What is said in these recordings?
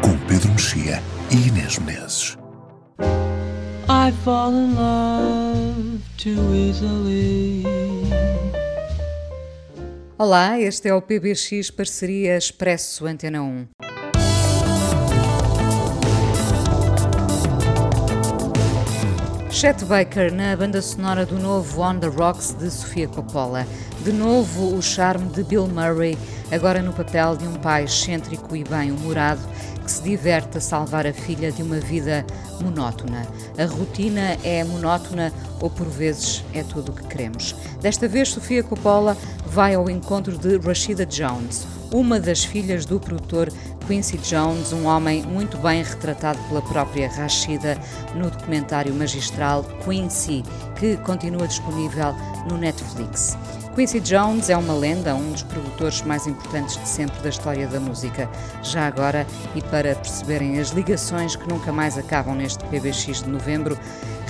com Pedro Mexia e Inês Menezes. I fall in love too easily. Olá, este é o PBX Parceria Expresso Antena 1. Chet Baker na banda sonora do novo On the Rocks de Sofia Coppola. De novo o charme de Bill Murray, agora no papel de um pai excêntrico e bem-humorado que se diverte a salvar a filha de uma vida monótona. A rotina é monótona ou por vezes é tudo o que queremos. Desta vez, Sofia Coppola vai ao encontro de Rashida Jones, uma das filhas do produtor Quincy Jones, um homem muito bem retratado pela própria Rashida no documentário magistral Quincy, que continua disponível no Netflix. Quincy Jones é uma lenda, um dos produtores mais importantes de sempre da história da música. Já agora, e para perceberem as ligações que nunca mais acabam neste PBX de novembro,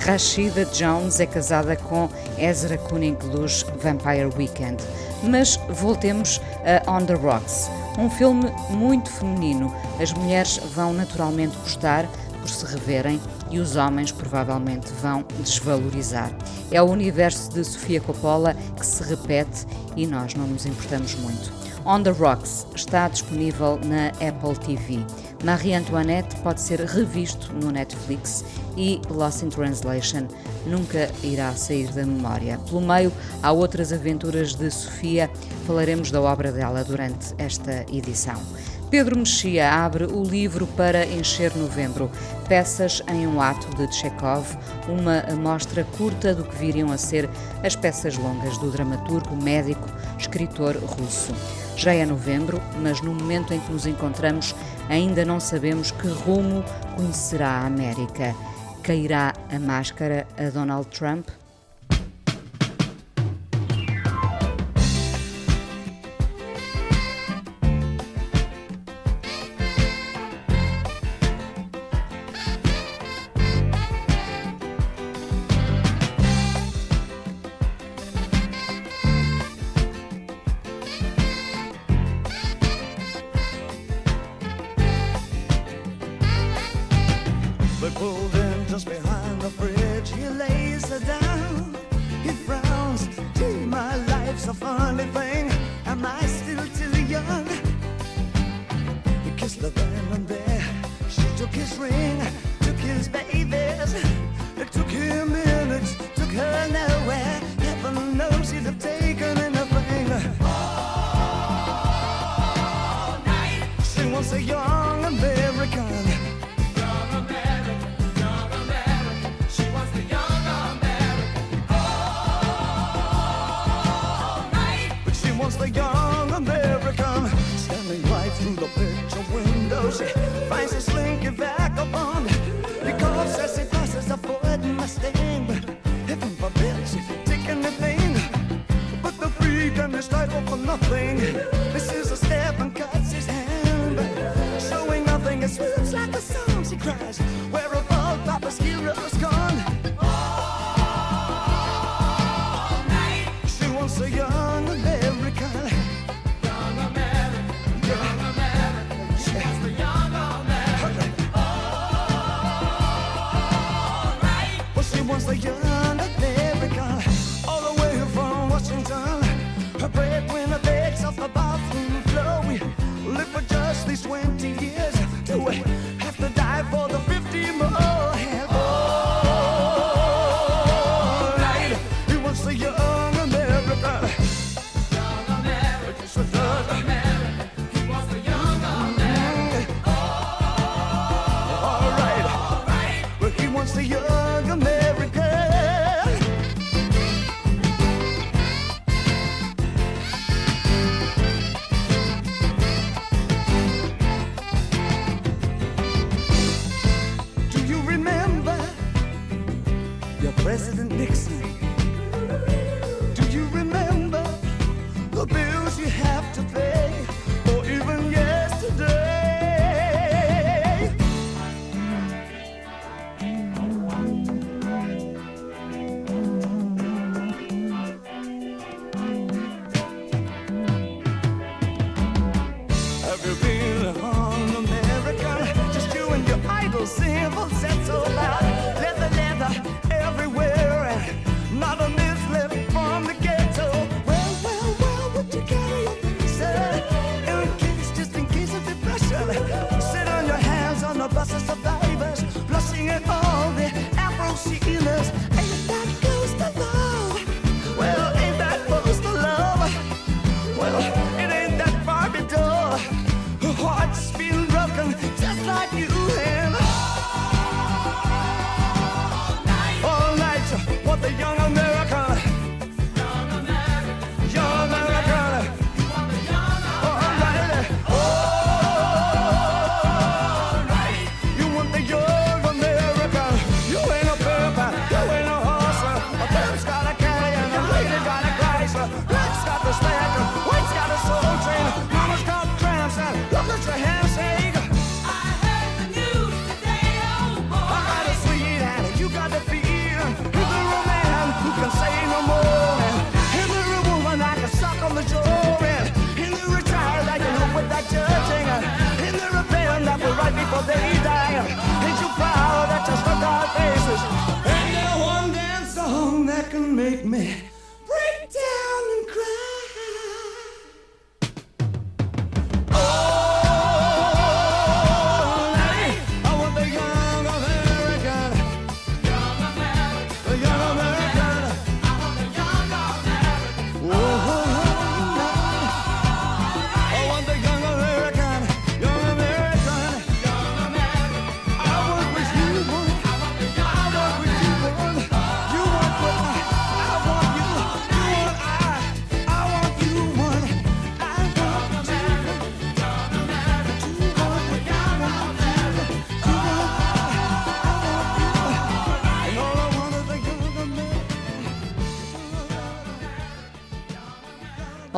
Rashida Jones é casada com Ezra Kuning Lush Vampire Weekend. Mas voltemos a On the Rocks, um filme muito feminino. As mulheres vão naturalmente gostar por se reverem e os homens provavelmente vão desvalorizar. É o universo de Sofia Coppola que se repete e nós não nos importamos muito. On the Rocks está disponível na Apple TV. Marie Antoinette pode ser revisto no Netflix e Lost in Translation nunca irá sair da memória. Pelo meio, há outras aventuras de Sofia, falaremos da obra dela durante esta edição. Pedro Mexia abre o livro para encher novembro. Peças em um ato de Chekhov, uma amostra curta do que viriam a ser as peças longas do dramaturgo, médico, escritor russo. Já é novembro, mas no momento em que nos encontramos ainda não sabemos que rumo conhecerá a América. Cairá a máscara a Donald Trump?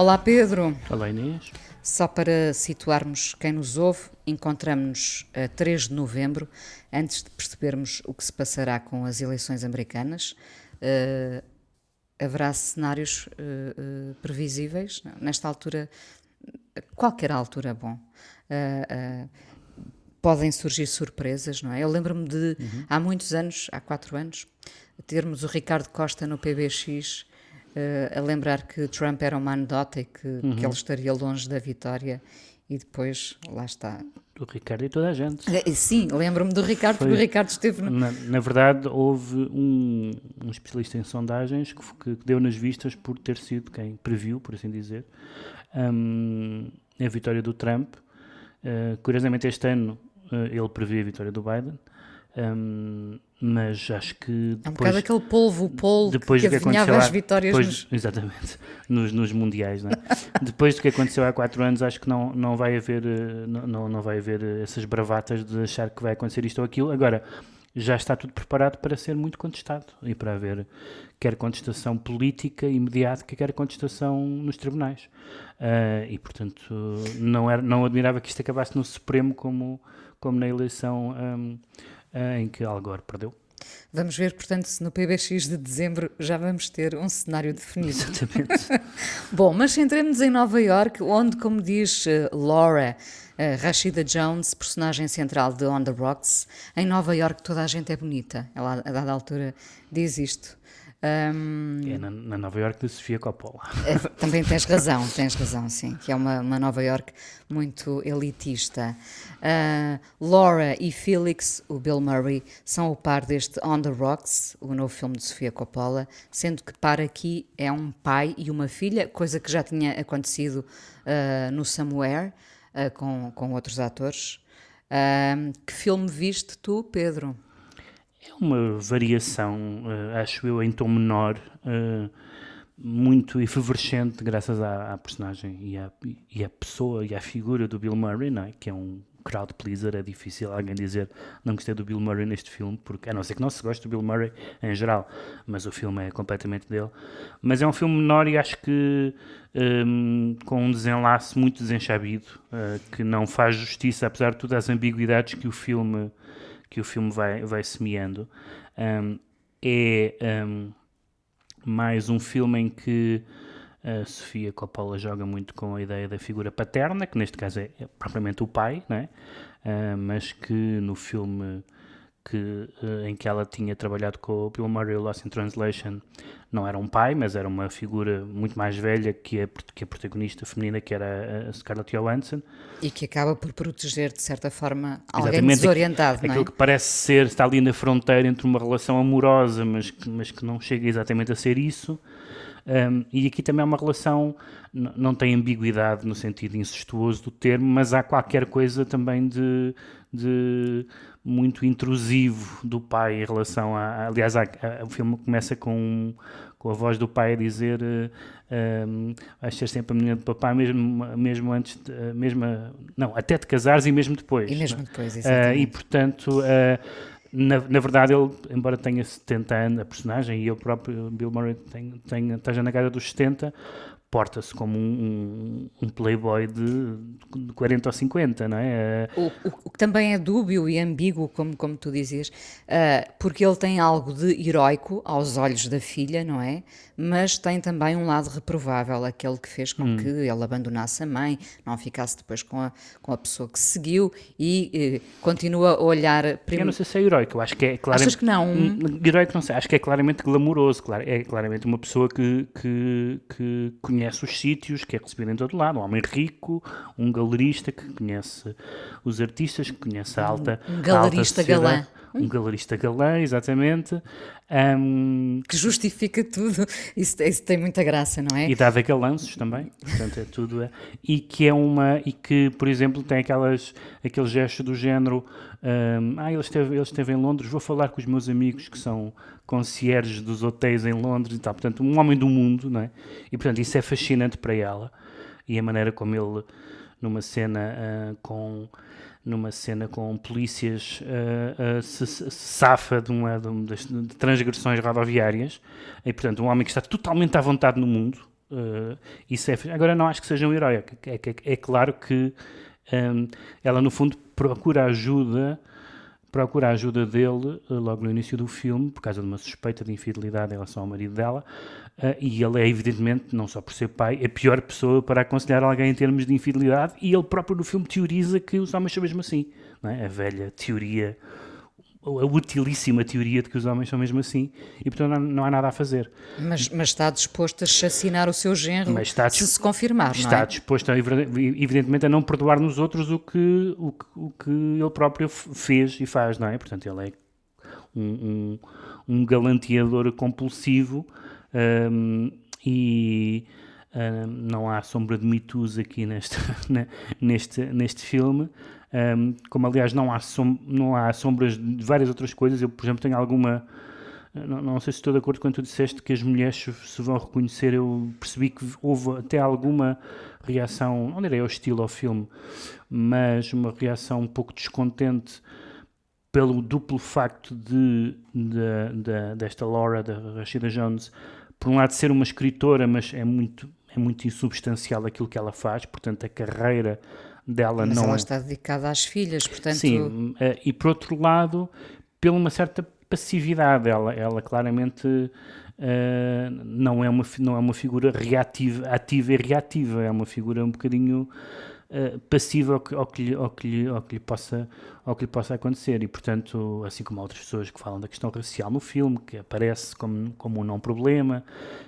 Olá Pedro. Olá Inês. Só para situarmos quem nos ouve, encontramos-nos a 3 de novembro, antes de percebermos o que se passará com as eleições americanas. Eh, haverá cenários eh, eh, previsíveis? Nesta altura, qualquer altura, bom. Podem surgir surpresas, não é? Eu lembro-me de, há muitos anos, há quatro anos, termos o Ricardo Costa no PBX a lembrar que Trump era uma anedota e que, Uhum. que ele estaria longe da vitória e depois, lá está. Do Ricardo e toda a gente. Eh, Sim, lembro-me do Ricardo, Foi- porque o Ricardo esteve no... Na, na verdade, houve um, um especialista em sondagens que, que deu nas vistas por ter sido quem previu, por assim dizer, hum, a vitória do Trump. Uh, curiosamente, este ano uh, ele previa a vitória do Biden. hum, mas acho que É um depois, bocado aquele polvo, o polo depois que que adivinhava aconteceu as vitórias depois- nos... exatamente nos, nos mundiais não é? depois do que aconteceu há quatro anos acho que não, não vai haver eh, não, não, vai haver eh, essas bravatas de achar que vai acontecer isto ou aquilo agora já está tudo preparado para ser muito contestado e para haver quer contestação política e mediática quer contestação nos tribunais Ah, e portanto não era não admirava que isto acabasse no Supremo como como na eleição ah, em que Al Gore perdeu Vamos ver, portanto, se no PBX de dezembro já vamos ter um cenário definido. Exatamente. Bom, mas centremos-nos em Nova York, onde, como diz eh, Laura eh, Rashida Jones, personagem central de On the Rocks, em Nova York toda a gente é bonita. Ela, a dada altura, diz isto. Ahm, é na, na Nova York de Sofia Coppola é, também tens razão, tens razão, sim, que é uma, uma Nova York muito elitista. Ah, Laura e Felix, o Bill Murray, são o par deste On the Rocks, o novo filme de Sofia Coppola, sendo que par aqui é um pai e uma filha, coisa que já tinha acontecido ah, no Somewhere, ah, com, com outros atores. Que filme viste tu, Pedro? É uma variação, eh, acho eu, em tom menor, eh, muito efervescente, graças à, à personagem e à, e à pessoa e à figura do Bill Murray, é? que é um crowd pleaser, é difícil alguém dizer não gostei do Bill Murray neste filme, porque a não ser que não se goste do Bill Murray em geral, mas o filme é completamente dele. Mas é um filme menor e acho que um, com um desenlace muito desenchabido, uh, que não faz justiça, apesar de todas as ambiguidades que o filme, que o filme vai, vai semeando. Um, é um, mais um filme em que a Sofia Coppola joga muito com a ideia da figura paterna, que neste caso é, é propriamente o pai, né? Uh, mas que no filme que, uh, em que ela tinha trabalhado com o Bill Murray, Lost in Translation, não era um pai, mas era uma figura muito mais velha que a, que a protagonista feminina, que era a Scarlett Johansson. E que acaba por proteger, de certa forma, alguém Exatamente, desorientado, aquilo, não é? Aquilo que parece ser, está ali na fronteira entre uma relação amorosa, mas que, mas que não chega exatamente a ser isso, um, e aqui também é uma relação, não tem ambiguidade no sentido incestuoso do termo, mas há qualquer coisa também de, de muito intrusivo do pai em relação a. Aliás, há, a, o filme começa com, com a voz do pai a dizer um, vais ser sempre a menina do papai, mesmo, mesmo antes, de, mesmo, não, até de casares e mesmo depois. E mesmo depois, exatamente. Uh, e portanto. Uh, na, na, verdade, ele, embora tenha 70 anos, a personagem, e eu próprio, Bill Murray, tenho, tenho, esteja na casa dos 70, porta-se como um, um, um, playboy de, de 40 ou 50, não é? O, o, o, que também é dúbio e ambíguo, como, como tu dizias, uh, porque ele tem algo de heróico aos olhos da filha, não é? Mas tem também um lado reprovável, aquele que fez com hum. que ele abandonasse a mãe, não ficasse depois com a, com a pessoa que seguiu e uh, continua a olhar... Prim... Eu não sei se é heróico, acho que é claramente... Achas que não? Um, heróico não sei, acho que é claramente glamouroso, é claramente uma pessoa que, que, que conhece conhece os sítios, que é recebido em todo lado, um homem rico, um galerista que conhece os artistas, que conhece a alta Um galerista alta galã. Um galerista galã, exatamente. Um, que justifica tudo. Isso, isso, tem muita graça, não é? E dá galanços também, portanto é tudo. É, e que é uma. E que, por exemplo, tem aquelas, aquele gesto do género. Um, ah, ele esteve, ele esteve em Londres, vou falar com os meus amigos que são concierges dos hotéis em Londres e tal. Portanto, um homem do mundo, não é? E portanto, isso é fascinante para ela. E a maneira como ele, numa cena uh, com numa cena com polícias uh, uh, se, se, safa de uma, de, de transgressões rodoviárias e portanto um homem que está totalmente à vontade no mundo uh, isso é agora não acho que seja um herói é, é, é claro que um, ela no fundo procura ajuda procura a ajuda dele logo no início do filme por causa de uma suspeita de infidelidade em relação ao marido dela Uh, e ele é, evidentemente, não só por ser pai, a pior pessoa para aconselhar alguém em termos de infidelidade, e ele próprio no filme teoriza que os homens são mesmo assim. É? A velha teoria, a utilíssima teoria de que os homens são mesmo assim, e portanto não, não há nada a fazer. Mas, mas, está disposto a chacinar o seu genro está, se se confirmar, Está é? disposto, a, evidentemente, a não perdoar nos outros o que, o, o que ele próprio fez e faz, não é? Portanto, ele é um, um, um galanteador compulsivo um, e um, não há sombra de mitos aqui neste, neste, neste filme. Um, como aliás não há, som, não há sombras de várias outras coisas. Eu, por exemplo, tenho alguma. Não, não sei se estou de acordo quando tu disseste que as mulheres se vão reconhecer. Eu percebi que houve até alguma reação, não direi hostil ao filme, mas uma reação um pouco descontente pelo duplo facto de, de, de desta Laura, da Rashida Jones, por um lado, ser uma escritora, mas é muito, é muito insubstancial aquilo que ela faz, portanto, a carreira dela mas não. ela é está dedicada às filhas, portanto. Sim, eh, e por outro lado, pela uma certa passividade, ela, ela claramente. Uh, não, é uma, não é uma figura reativa, ativa e reativa, é uma figura um bocadinho uh, passiva ao que, ao, que lhe, ao, que lhe, ao, que lhe possa, ao que lhe possa acontecer. E, portanto, assim como outras pessoas que falam da questão racial no filme, que aparece como, como um não problema,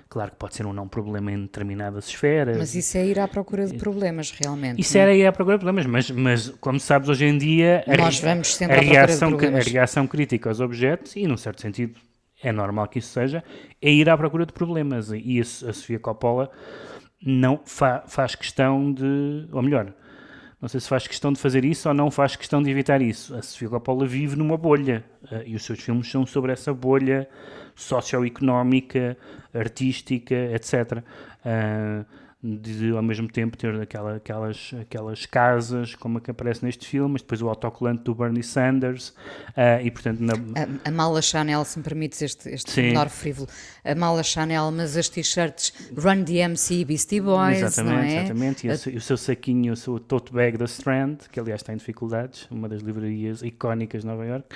claro que pode ser um não problema em determinadas esferas. Mas isso é ir à procura de problemas, realmente. Isso era ir à procura de problemas, mas, mas como sabes, hoje em dia a, Nós vamos sempre a, reação, a reação crítica aos objetos, e num certo sentido é normal que isso seja, é ir à procura de problemas. E a, a Sofia Coppola não fa faz questão de, ou melhor, não sei se faz questão de fazer isso ou não faz questão de evitar isso. A Sofia Coppola vive numa bolha uh, e os seus filmes são sobre essa bolha socioeconómica, artística, etc. Uh, de ao mesmo tempo ter aquela, aquelas, aquelas casas como a que aparece neste filme, mas depois o autocolante do Bernie Sanders uh, e portanto na... a, a, mala Chanel, se me permites este, este menor frívolo, a mala Chanel, mas as t-shirts Run DMC e Beastie Boys, exatamente, não é? Exatamente, e, a... o seu saquinho, o seu tote bag da Strand, que aliás está em dificuldades, uma das livrarias icónicas de Nova York.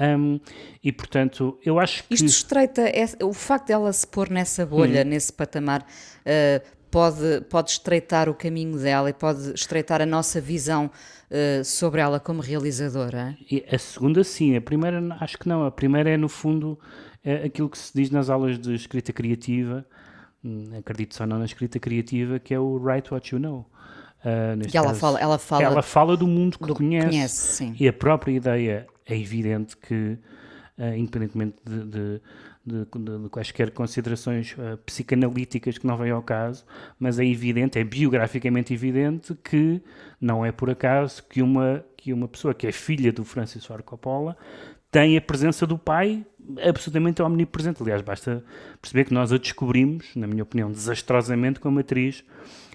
Um, e portanto, eu acho que. Isto estreita, é, o facto dela se pôr nessa bolha, hum. nesse patamar, uh, pode, pode estreitar o caminho dela e pode estreitar a nossa visão uh, sobre ela como realizadora? A segunda, sim. A primeira, acho que não. A primeira é, no fundo, é aquilo que se diz nas aulas de escrita criativa, hum, acredito só não na escrita criativa, que é o write what you know. Uh, e ela, caso, fala, ela, fala, ela fala do mundo que do conhece. conhece e a própria ideia é evidente que, uh, independentemente de, de de, de, de quaisquer considerações uh, psicanalíticas que não vêm ao caso, mas é evidente, é biograficamente evidente que não é por acaso que uma, que uma pessoa que é filha do Francis Ford Coppola tem a presença do pai absolutamente omnipresente. Aliás, basta perceber que nós a descobrimos, na minha opinião, desastrosamente como atriz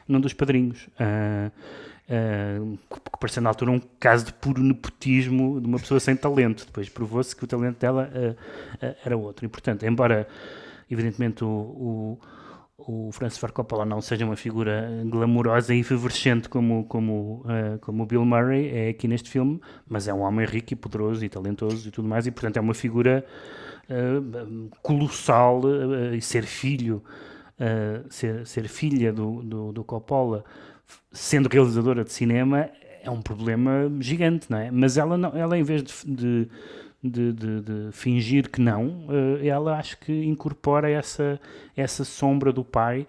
num dos padrinhos. Uh, Que parecia na altura um caso de puro nepotismo de uma pessoa sem talento. Depois provou-se que o talento dela uh, uh, era outro. E, portanto, embora, evidentemente, o, o, o Francis Ford Coppola não seja uma figura glamourosa e efervescente como, como, como o Bill Murray é aqui neste filme, mas é um homem rico e poderoso e talentoso e tudo mais, e, portanto, é uma figura colossal e ser filho, ser, ser filha do, do, do Coppola sendo realizadora de cinema, é um problema gigante, não é? Mas ela, não, ela em vez de, de, de, de fingir que não, eh, ela acho que incorpora essa, essa sombra do pai.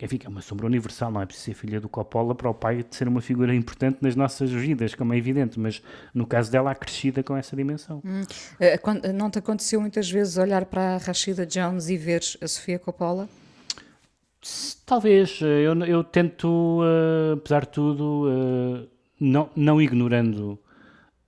Enfim, é uma sombra universal, não é preciso ser filha do Coppola para o pai ser uma figura importante nas nossas vidas, como é evidente, mas no caso dela, acrescida com essa dimensão. Hum. Eh, não te aconteceu muitas vezes olhar para a Rashida Jones e ver a Sofia Coppola? Talvez, eh, eu, eu tento, uh, apesar de tudo, uh, não, não ignorando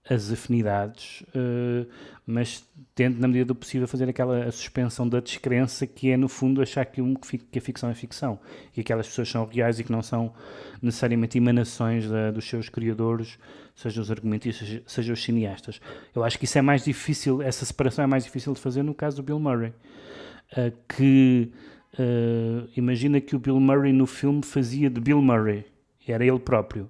as afinidades, uh, mas tento, na medida do possível, fazer aquela suspensão da descrença que é, no fundo, achar que, um, que a ficção é ficção e aquelas pessoas são reais e que não são necessariamente emanações da, dos seus criadores, seja os argumentistas, seja, seja os cineastas. Eu acho que isso é mais difícil, essa separação é mais difícil de fazer no caso do Bill Murray, que Uh, imagina que o Bill Murray no filme fazia de Bill Murray, era ele próprio.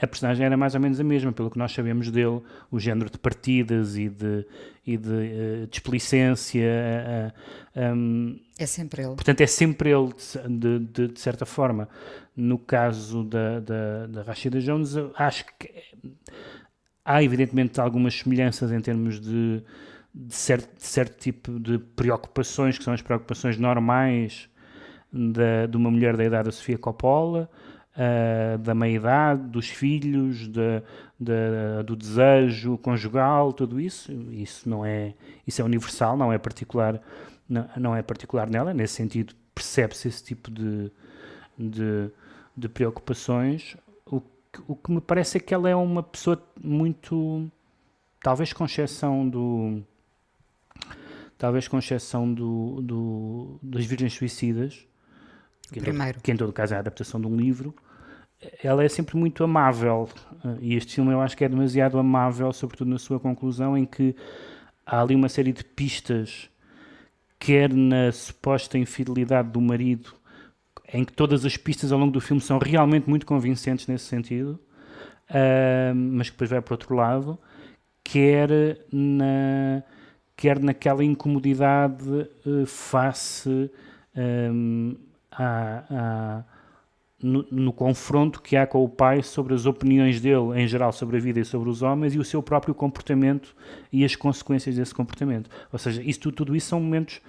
A personagem era mais ou menos a mesma, pelo que nós sabemos dele, o género de partidas e de, e de uh, displicência. Uh, um, é sempre ele. Portanto, é sempre ele, de, de, de certa forma. No caso da, da, da Rashida Jones, acho que há evidentemente algumas semelhanças em termos de de certo, de certo tipo de preocupações, que são as preocupações normais da, de uma mulher da idade da Sofia Coppola, uh, da meia-idade, dos filhos, da, da, do desejo conjugal, tudo isso. Isso não é, isso é universal, não é particular, não, não é particular nela. Nesse sentido, percebe-se esse tipo de, de, de preocupações. O o que me parece é que ela é uma pessoa muito, talvez com exceção do talvez com exceção do, do, das Virgens Suicidas, que em, todo, que em, todo, caso é a adaptação de um livro, ela é sempre muito amável. Eh, e este filme eu acho que é demasiado amável, sobretudo na sua conclusão, em que há ali uma série de pistas, quer na suposta infidelidade do marido, em que todas as pistas ao longo do filme são realmente muito convincentes nesse sentido, uh, mas que depois vai para outro lado, quer na quer naquela incomodidade uh, face um, ehm, a, a, no, no, confronto que há com o pai sobre as opiniões dele, em geral, sobre a vida e sobre os homens, e o seu próprio comportamento e as consequências desse comportamento. Ou seja, isso, tudo, tudo isso são momentos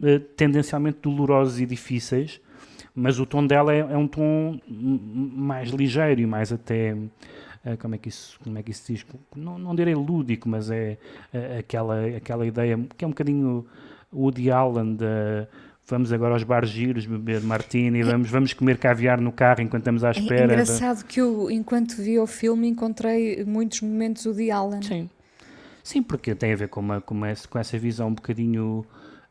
uh, tendencialmente dolorosos e difíceis, mas o tom dela é, é um tom mais ligeiro e mais até eh, como é que isso, como é que isso diz? Não, não direi lúdico, mas é, é aquela, aquela ideia que é um bocadinho Woody Allen de vamos agora aos bar giros beber martini, vamos, vamos comer caviar no carro enquanto estamos à é espera. É engraçado que eu, enquanto vi o filme, encontrei muitos momentos Woody Allen. Sim, Sim porque tem a ver com, uma, com, essa, com essa visão um bocadinho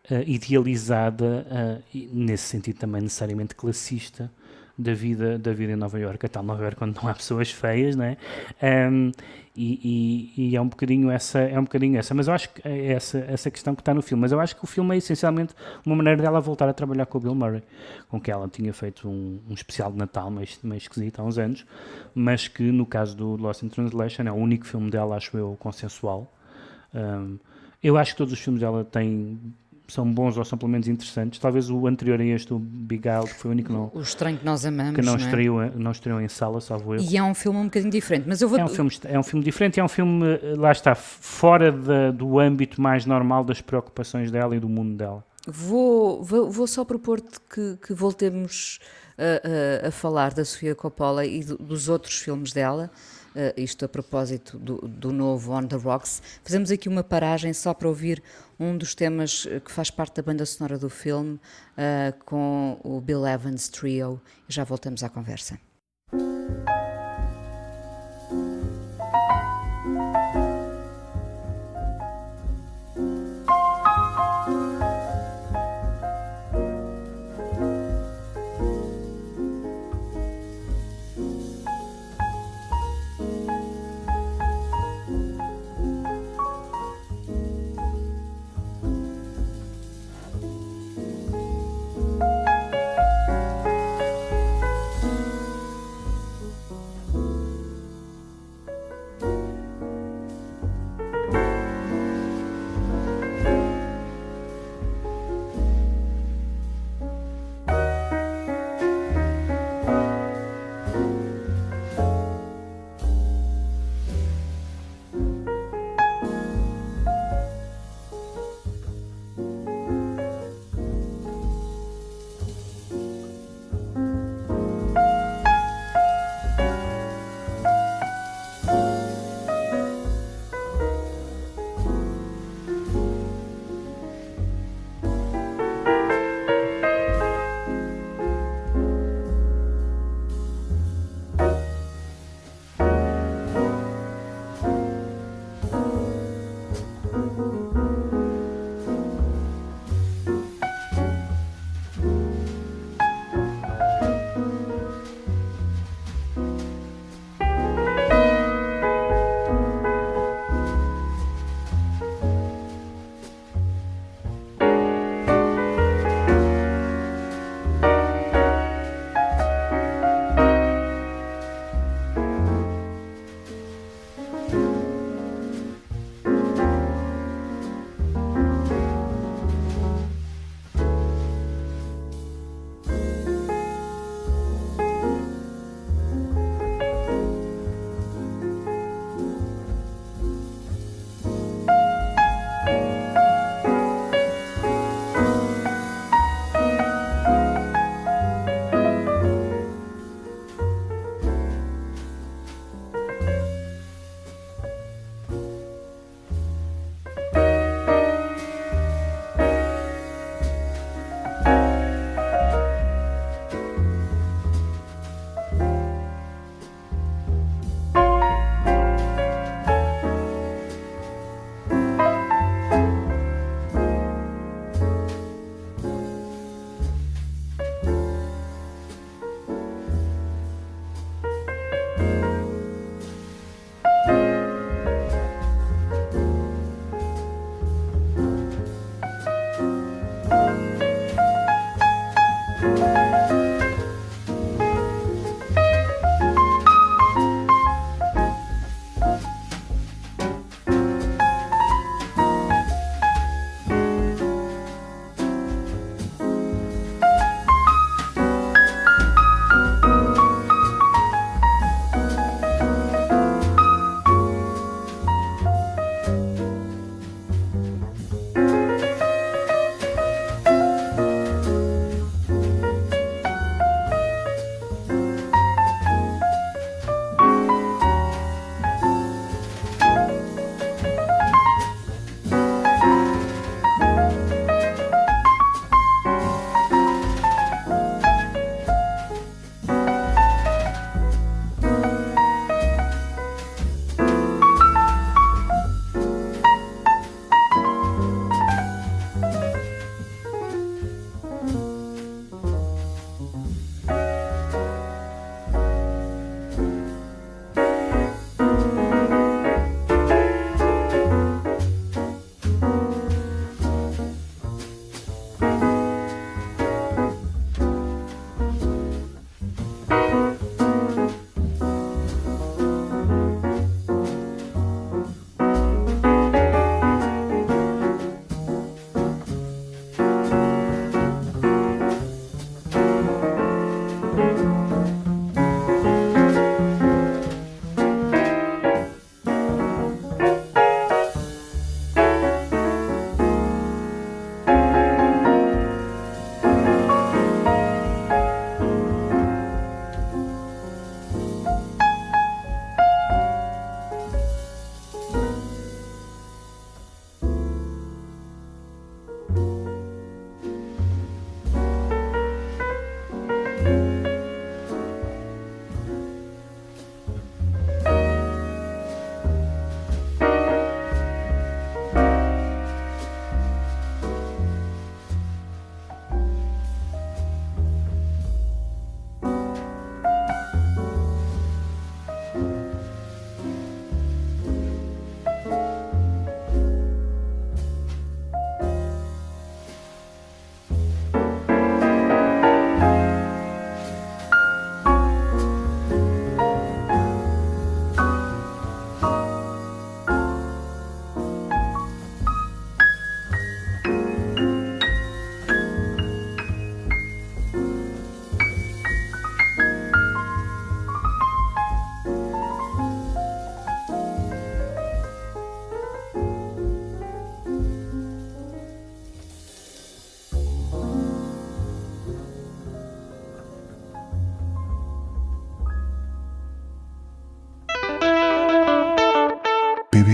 uh, idealizada, uh, e nesse sentido também necessariamente classista, da vida, da vida em Nova Iorque, a tal Nova Iorque onde não há pessoas feias, não é? Um, e, e, e, é um bocadinho essa, é um bocadinho essa, mas eu acho que é essa, essa questão que está no filme, mas eu acho que o filme é essencialmente uma maneira dela voltar a trabalhar com o Bill Murray, com que ela tinha feito um, um especial de Natal meio, meio esquisito há uns anos, mas que no caso do Lost in Translation é o único filme dela, acho eu, consensual. Um, eu acho que todos os filmes dela têm são bons ou são pelo menos interessantes. Talvez o anterior a este, o Big Isle, que foi o único não, o estranho que nós amamos, que não, não, é? estreou, não estreou em sala, salvo eu. E é um filme um bocadinho diferente, mas eu vou... É um filme, é um filme diferente, é um filme, eh, lá está, fora da, do âmbito mais normal das preocupações dela e do mundo dela. Vou, vou, vou só propor-te que, que voltemos a, a, a, falar da Sofia Coppola e do, dos outros filmes dela, Uh, isto a propósito do, do, novo On the Rocks. Fazemos aqui uma paragem só para ouvir um dos temas que faz parte da banda sonora do filme uh, com o Bill Evans Trio. E já voltamos à conversa.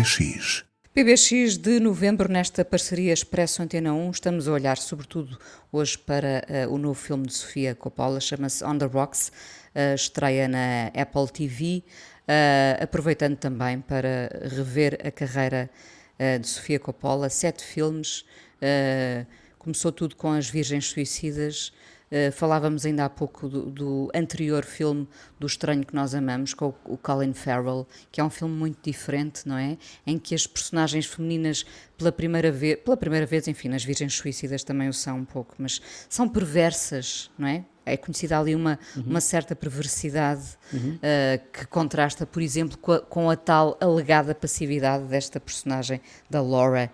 PBX. PBX de novembro, nesta parceria Expresso Antena 1, estamos a olhar sobretudo hoje para uh, o novo filme de Sofia Coppola, chama-se On the Rocks, uh, estreia na Apple TV, uh, aproveitando também para rever a carreira de Sofia Coppola, sete filmes, começou tudo com As Virgens Suicidas, Uh, falávamos ainda há pouco do, do, anterior filme do Estranho que Nós Amamos, com o, o, Colin Farrell, que é um filme muito diferente, não é? Em que as personagens femininas, pela primeira vez, pela primeira vez, enfim, nas Virgens Suicidas também o são um pouco, mas são perversas, não é? É conhecida ali uma, uhum. uma certa perversidade uhum. uh, que contrasta, por exemplo, com a, com a tal alegada passividade desta personagem, da Laura.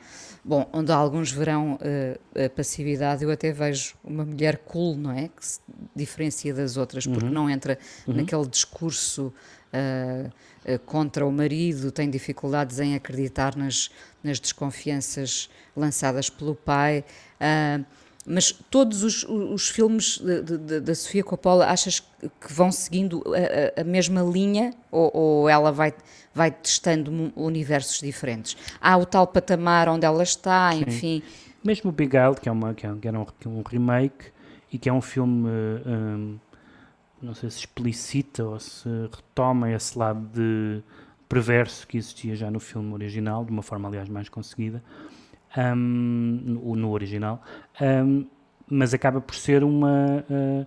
Bom, onde alguns verão uh, a passividade, eu até vejo uma mulher cool, não é? Que se diferencia das outras, porque uhum. não entra uhum. naquele discurso uh, uh, contra o marido, tem dificuldades em acreditar nas, nas desconfianças lançadas pelo pai. Mas todos os, os filmes da Sofia Coppola, achas que vão seguindo a, a mesma linha ou, ou ela vai vai testando universos diferentes. Há o tal patamar onde ela está, Sim. enfim. Mesmo o Big Al, que, é uma, que, é, que era um, um, remake e que é um filme, um, não sei se explicita ou se retoma esse lado de perverso que existia já no filme original, de uma forma, aliás, mais conseguida, um, no, no, original, um, mas acaba por ser uma. Uh,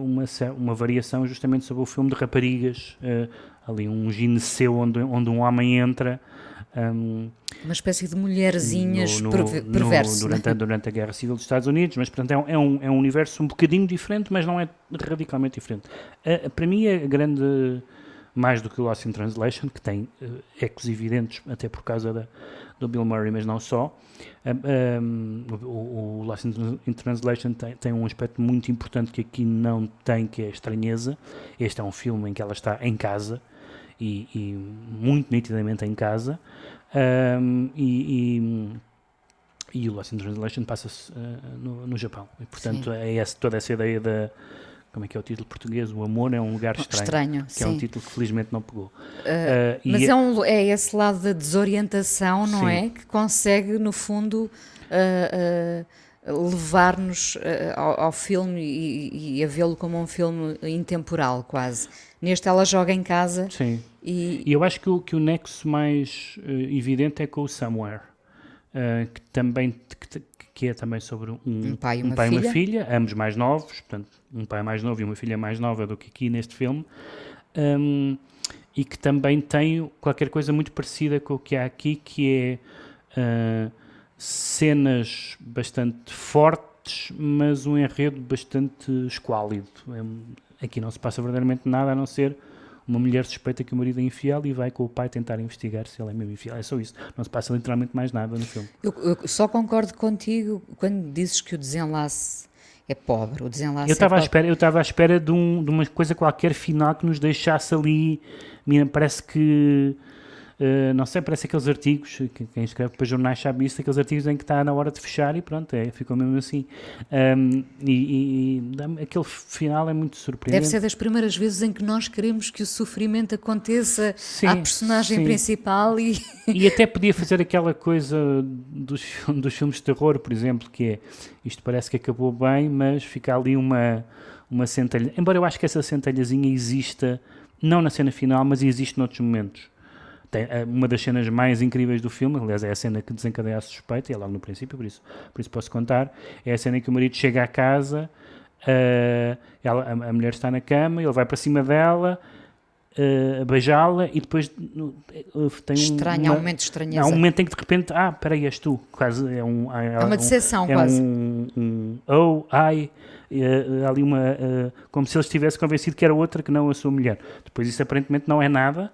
uma, uma variação justamente sobre o filme de raparigas uh, ali um gineceu onde, onde um homem entra. Um, uma espécie de mulherzinhas no, no, perverso. No, durante, a, durante a Guerra Civil dos Estados Unidos, mas portanto é, é, um, é um universo um bocadinho diferente, mas não é radicalmente diferente. Uh, para mim é grande, mais do que o Lost in Translation, que tem uh, ecos evidentes, até por causa da, do Bill Murray, mas não só. Um, o, o Lost in Translation tem, tem, um aspecto muito importante que aqui não tem, que é a estranheza. Este é um filme em que ela está em casa, e, e muito nitidamente em casa. Um, e, e, e, o Lost in Translation passa-se uh, no, no, Japão. E, portanto, sim. é essa, toda essa ideia da. Como é que é o título português? O amor é um lugar estranho. Estranho, que sim. é um título que felizmente não pegou. Uh, uh, mas é, um, é esse lado da desorientação, não sim. é? Que consegue, no fundo, levar-nos ao, ao, filme e, e a vê-lo como um filme intemporal, quase. Neste ela joga em casa. Sim. E, e eu acho que o, que o nexo mais uh, evidente é com o Somewhere, uh, que também que, que, é também sobre um, um pai, e uma, um pai filha. uma filha, ambos mais novos, portanto, um pai mais novo e uma filha mais nova do que aqui neste filme. Um, e que também tem qualquer coisa muito parecida com o que há aqui, que é uh, cenas bastante fortes, mas um enredo bastante esquálido. É, Aqui não se passa verdadeiramente nada a não ser uma mulher suspeita que o marido é infiel e vai com o pai tentar investigar se ele é mesmo infiel. É só isso. Não se passa literalmente mais nada no filme. Eu, eu só concordo contigo quando dizes que o desenlace é pobre. O desenlace eu estava é à espera, eu estava à espera de, um, de uma coisa qualquer final que nos deixasse ali. Parece que Uh, não sei, parece aqueles artigos, quem escreve para jornais sabe isso, aqueles artigos em que está na hora de fechar e pronto, é, ficou mesmo assim. Um, e, e, aquele final é muito surpreendente. Deve ser das primeiras vezes em que nós queremos que o sofrimento aconteça sim, à personagem sim. principal e... E até podia fazer aquela coisa dos, dos filmes de terror, por exemplo, que é, isto parece que acabou bem, mas fica ali uma, uma centelha. Embora eu acho que essa centelhazinha exista, não na cena final, mas existe noutros momentos tem, é uma das cenas mais incríveis do filme, aliás, é a cena que desencadeia a suspeita, e é logo no princípio, por isso, por isso posso contar. É a cena em que o marido chega à casa, uh, ela, a, a, mulher está na cama, ele vai para cima dela. Uh, beijá-la e depois uh, tem Estranho, uma, há um momento estranho. Há um momento em que de repente, ah, peraí, és tu. Quase é um. É, é uma decepção, um, é quase. Um, um, oh, ai, uh, ali uma. Como se ele estivesse convencido que era outra que não a sua mulher. Depois isso aparentemente não é nada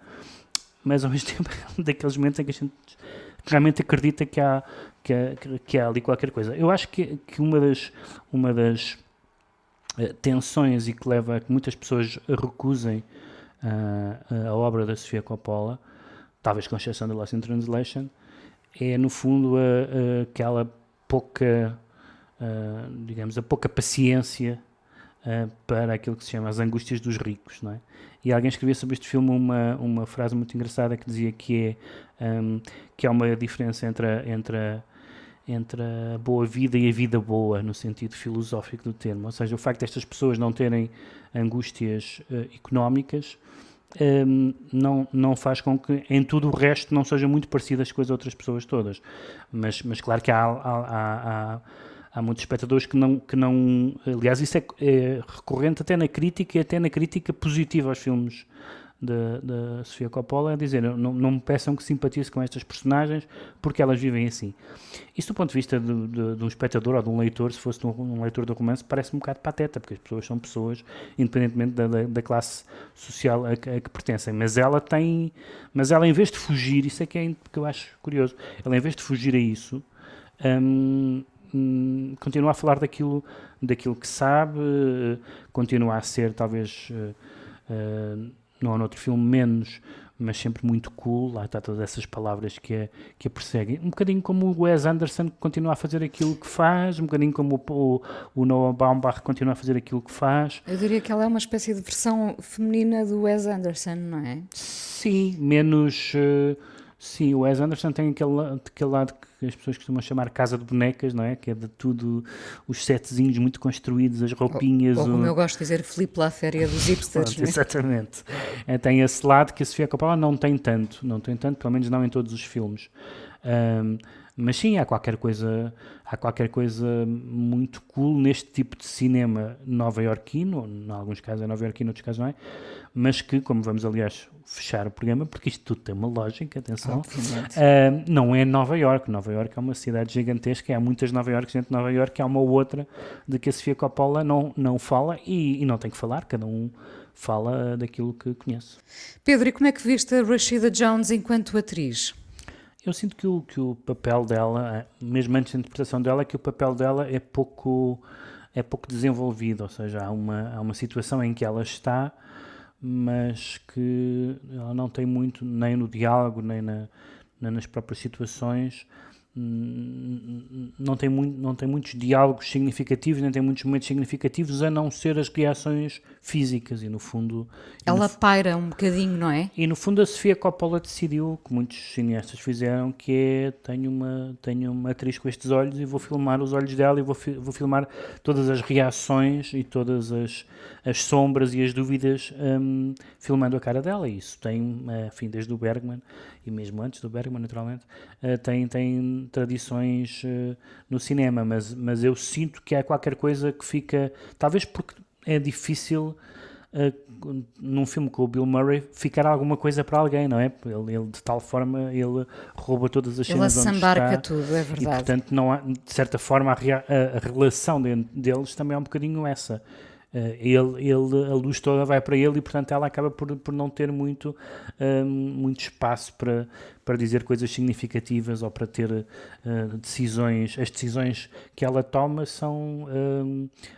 mas ao mesmo tempo é daqueles momentos em que a gente realmente acredita que há, que há, que há ali qualquer coisa. Eu acho que, que uma das, uma das uh, tensões e que leva a que muitas pessoas recusem uh, a obra da Sofia Coppola, talvez com exceção da Lost in Translation, é no fundo aquela pouca, uh, digamos, a pouca paciência para aquilo que se chama as angústias dos ricos, não é? E alguém escrevia sobre este filme uma, uma frase muito engraçada que dizia que é um, que há uma diferença entre a, entre a, entre a boa vida e a vida boa, no sentido filosófico do termo. Ou seja, o facto destas pessoas não terem angústias uh, económicas um, não, não faz com que em tudo o resto não sejam muito parecidas com as outras pessoas todas. Mas, mas claro que há, há, há, há muitos espectadores que não, que não. Aliás, isso é, é, recorrente até na crítica e até na crítica positiva aos filmes da, Sofia Coppola, a dizer: não, não me peçam que simpatize com estas personagens porque elas vivem assim. Isso, do ponto de vista de, de, de um espectador ou de um leitor, se fosse um, um leitor de romance, parece um bocado pateta, porque as pessoas são pessoas, independentemente da, da, da classe social a a que, pertencem. Mas ela tem. Mas ela, em vez de fugir, isso é que, é, que eu acho curioso, ela, em vez de fugir a isso. Hum continua a falar daquilo, daquilo que sabe, continua a ser talvez uh, uh, não há noutro filme menos, mas sempre muito cool, lá está todas essas palavras que a, que a perseguem. Um bocadinho como o Wes Anderson que continua a fazer aquilo que faz, um bocadinho como o, o, Noah Baumbach continua a fazer aquilo que faz. Eu diria que ela é uma espécie de versão feminina do Wes Anderson, não é? Sim, menos... Uh, sim, o Wes Anderson tem aquele, aquele lado que as pessoas costumam chamar casa de bonecas, não é? Que é de tudo, os setezinhos muito construídos, as roupinhas. Ou, ou como o... eu gosto de dizer, flip lá a féria dos hipsters. Pronto, é? Exatamente. É, tem esse lado que a Sofia Coppola não tem tanto, não tem tanto, pelo menos não em todos os filmes. Um, mas sim, há qualquer coisa, há qualquer coisa muito cool neste tipo de cinema nova-iorquino, em alguns casos é nova-iorquino, em outros casos não é, mas que, como vamos aliás fechar o programa, porque isto tudo tem uma lógica, atenção, uh, não é Nova York. Nova York é uma cidade gigantesca, há muitas Nova Yorks dentro de Nova York, há uma outra de que a Sofia Coppola não, não fala e, e não tem que falar, cada um fala daquilo que conhece. Pedro, e como é que viste a Rashida Jones enquanto atriz? Eu sinto que o, que o papel dela, mesmo antes da interpretação dela, é que o papel dela é pouco, é pouco desenvolvido, ou seja, há uma, há uma situação em que ela está, mas que ela não tem muito, nem no diálogo, nem, na, nas próprias situações, não tem, muito, não tem muitos diálogos significativos, nem tem muitos momentos significativos, a não ser as reações físicas e no fundo... Ela no, paira um bocadinho, não é? E no fundo a Sofia Coppola decidiu, que muitos cineastas fizeram, que é, tenho uma, tenho uma atriz com estes olhos e vou filmar os olhos dela e vou, vou filmar todas as reações e todas as, as sombras e as dúvidas um, filmando a cara dela. E isso tem, enfim, desde o Bergman e mesmo antes do Bergman, naturalmente, uh, tem, tem tradições uh, no cinema, mas, mas eu sinto que há qualquer coisa que fica, talvez porque é difícil uh, num filme com o Bill Murray ficar alguma coisa para alguém, não é? Ele, ele de tal forma ele rouba todas as cenas ele onde está. tudo, é verdade. E portanto não há, de certa forma a, a, a relação de, deles também é um bocadinho essa. Uh, ele, ele, a luz toda vai para ele e, portanto, ela acaba por, por não ter muito, uh, muito espaço para, para dizer coisas significativas ou para ter uh, decisões. As decisões que ela toma são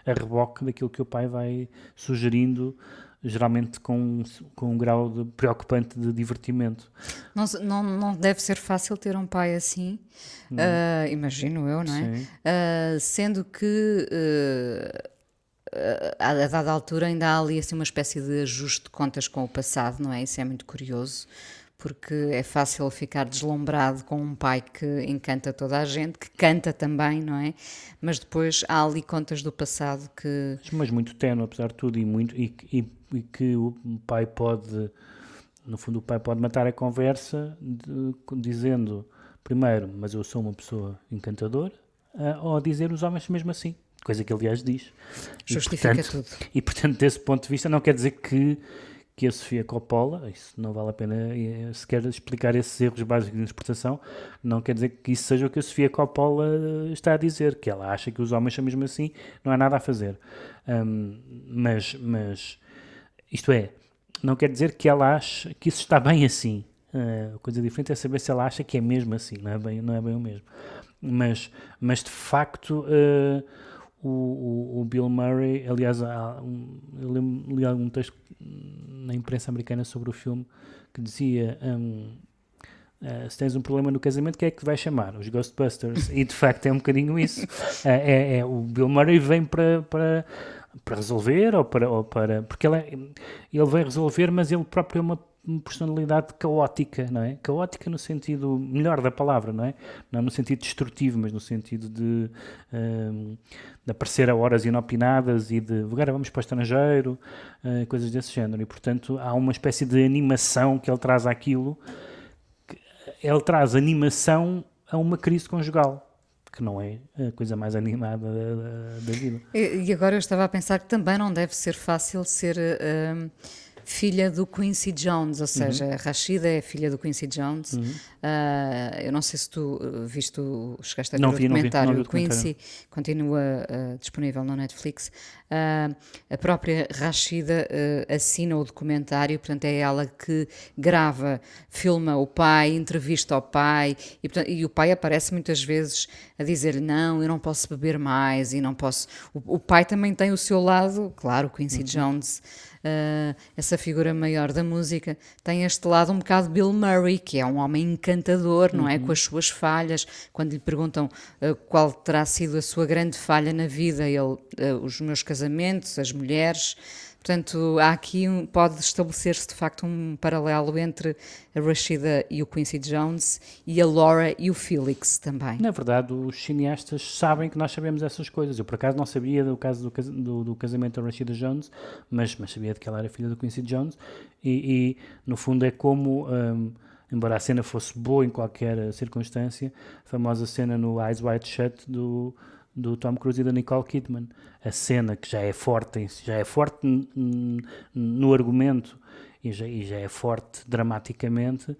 a reboque daquilo que o pai vai sugerindo geralmente com, com um grau de preocupante de divertimento. Não, não, não deve ser fácil ter um pai assim, uh, imagino eu, não é? Uh, sendo que a, a dada altura ainda há ali assim, uma espécie de ajuste de contas com o passado, não é? Isso é muito curioso, porque é fácil ficar deslumbrado com um pai que encanta toda a gente, que canta também, não é? Mas depois há ali contas do passado que. Mas muito tenue, apesar de tudo, e, muito, e, e, e que o pai pode. No fundo, o pai pode matar a conversa de, dizendo, primeiro, mas eu sou uma pessoa encantadora, uh, ou dizer os homens mesmo assim coisa que aliás diz. Justifica e, portanto, tudo. E portanto, desse ponto de vista, não quer dizer que, que a Sofia Coppola, isso não vale a pena eh, sequer explicar esses erros básicos de interpretação, não quer dizer que isso seja o que a Sofia Coppola eh, está a dizer, que ela acha que os homens são mesmo assim, não há nada a fazer. Um, mas, mas, isto é, não quer dizer que ela acha que isso está bem assim. Uh, a coisa diferente é saber se ela acha que é mesmo assim, não é bem, não é bem o mesmo. Mas, mas de facto. Uh, o, o, o, Bill Murray, aliás, há um, eu li algum texto na imprensa americana sobre o filme que dizia um, uh, se tens um problema no casamento, quem é que te vai chamar? Os Ghostbusters. e de facto é um bocadinho isso. Uh, é, é, o Bill Murray vem para, para para resolver ou para, ou para porque ele, é, ele vai resolver, mas ele próprio é uma personalidade caótica, não é? Caótica no sentido melhor da palavra, não é? Não no sentido destrutivo, mas no sentido de, um, de aparecer a horas inopinadas e de agora vamos para o estrangeiro, uh, coisas desse género. E portanto há uma espécie de animação que ele traz àquilo. Ele traz animação a uma crise conjugal que não é a coisa mais animada da, da vida. E, e, agora eu estava a pensar que também não deve ser fácil ser uh, filha do Quincy Jones, ou seja, uhum. Rashida é filha do Quincy Jones. Uhum. Uh, eu não sei se tu uh, viste o, chegaste a ver não o vi, documentário. Quincy continua uh, disponível no Netflix. Uh, a própria Rashida assina o documentário, portanto é ela que grava, filma o pai, entrevista ao pai e, portanto, e o pai aparece muitas vezes a dizer não, eu não posso beber mais e não posso. O, o pai também tem o seu lado, claro, Quincy uhum. Jones uh, essa figura maior da música, tem este lado um bocado Bill Murray, que é um homem encantador, não é? uhum. é? Com as suas falhas. Quando lhe perguntam uh, qual terá sido a sua grande falha na vida, ele, uh, os meus casamentos, as mulheres. Portanto, há aqui um, pode estabelecer-se de facto um paralelo entre a Rashida e o Quincy Jones e a Laura e o Felix também. Na verdade, os cineastas sabem que nós sabemos essas coisas. Eu, por acaso, não sabia do caso do, do, do casamento da Rashida Jones, mas, mas sabia de que ela era filha do Quincy Jones e, e no fundo, é como. Um, embora a cena fosse boa em qualquer circunstância, a famosa cena no Eyes Wide Shut do, do Tom Cruise e da Nicole Kidman. A cena que já é forte, já é forte no argumento e já, e já é forte dramaticamente,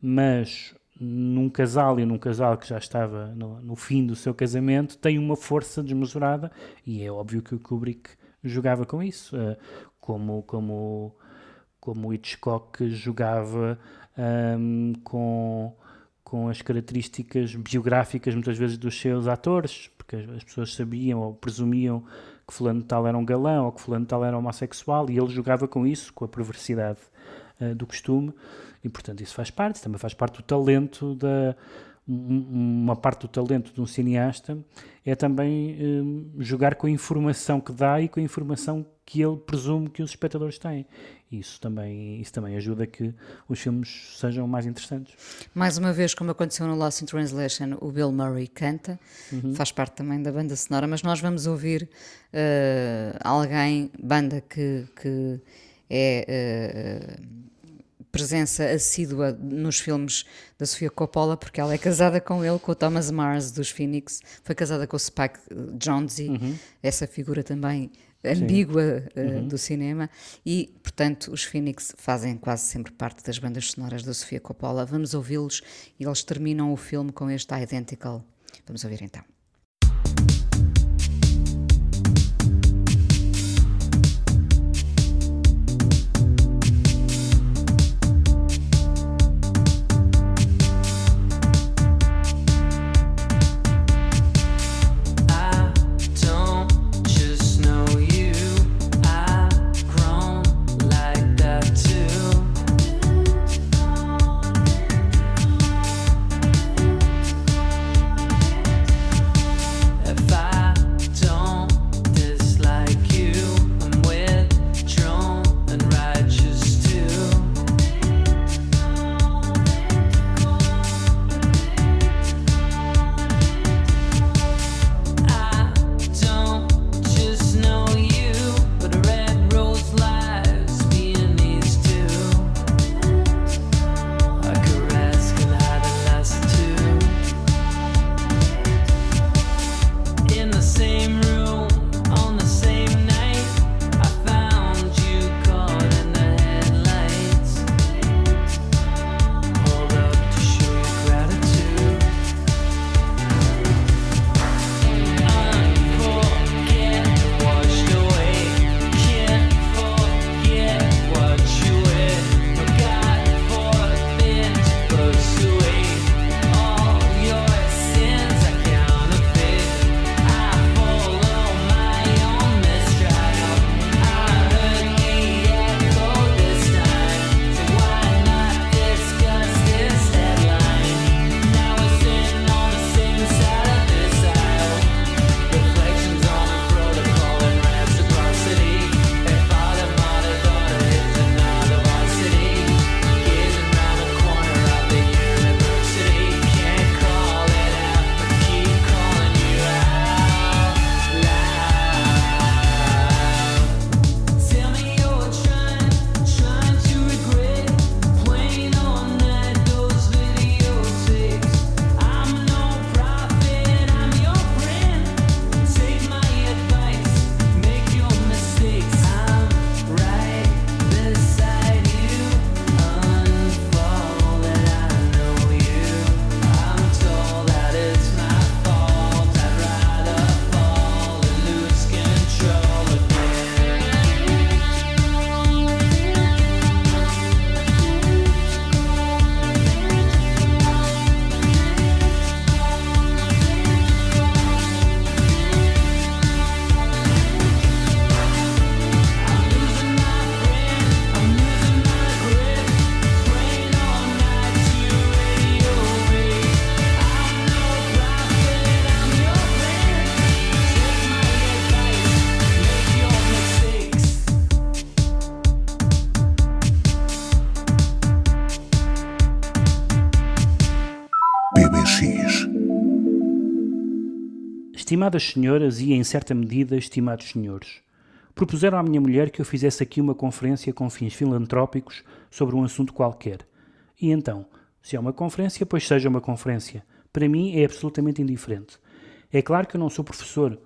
mas num casal e num casal que já estava no, no, fim do seu casamento tem uma força desmesurada e é óbvio que o Kubrick jogava com isso, uh, como, como, como Hitchcock jogava um, com, com as características biográficas muitas vezes dos seus atores, porque as, as pessoas sabiam ou presumiam que fulano tal era um galão ou que fulano tal era homossexual e ele jogava com isso, com a perversidade uh, do costume. E portanto isso faz parte, também faz parte do talento da uma parte do talento de um cineasta é também um, jogar com a informação que dá e com a informação que ele presume que os espectadores têm. Isso também, isso também ajuda a que os filmes sejam mais interessantes. Mais uma vez, como aconteceu no Lost in Translation, o Bill Murray canta, uhum. faz parte também da banda sonora, mas nós vamos ouvir uh, alguém, banda que, que é. Uh, presença assídua nos filmes da Sofia Coppola, porque ela é casada com ele, com o Thomas Mars dos Phoenix, foi casada com o Spike Jonze, uhum. essa figura também ambígua uh, uhum. do cinema, e portanto os Phoenix fazem quase sempre parte das bandas sonoras da Sofia Coppola. Vamos ouvi-los e eles terminam o filme com este Identical. Vamos ouvir então. X. Estimadas senhoras e, em certa medida, estimados senhores, propuseram à minha mulher que eu fizesse aqui uma conferência com fins filantrópicos sobre um assunto qualquer. E então, se é uma conferência, pois seja uma conferência. Para mim é absolutamente indiferente. É claro que eu não sou professor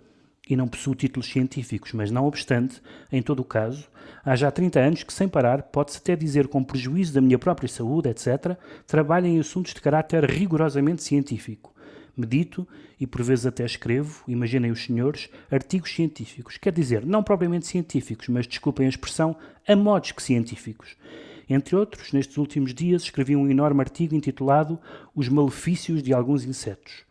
e não possuo títulos científicos, mas não obstante, em todo o caso, há já 30 anos que, sem parar, pode-se até dizer com prejuízo da minha própria saúde, etc., trabalho em assuntos de caráter rigorosamente científico. Medito e por vezes até escrevo, imaginem os senhores, artigos científicos. Quer dizer, não propriamente científicos, mas desculpem a expressão, a modos que científicos. Entre outros, nestes últimos dias escrevi um enorme artigo intitulado Os Malefícios de Alguns Insetos.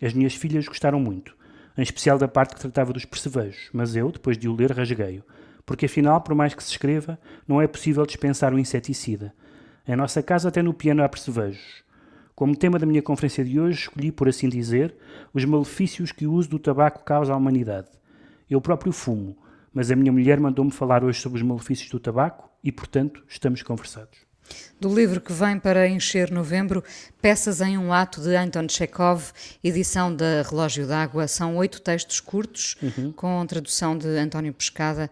As minhas filhas gostaram muito, em especial da parte que tratava dos percevejos, mas eu, depois de o ler, rasguei-o. Porque afinal, por mais que se escreva, não é possível dispensar o inseticida. Em nossa casa até no piano há percevejos. Como tema da minha conferência de hoje, escolhi, por assim dizer, os malefícios que o uso do tabaco causa à humanidade. Eu próprio fumo, mas a minha mulher mandou-me falar hoje sobre os malefícios do tabaco e, portanto, estamos conversados. Do livro que vem para encher novembro, Peças em um Ato de Anton Chekhov, edição da Relógio d'Água. São oito textos curtos, uhum. com tradução de António Pescada.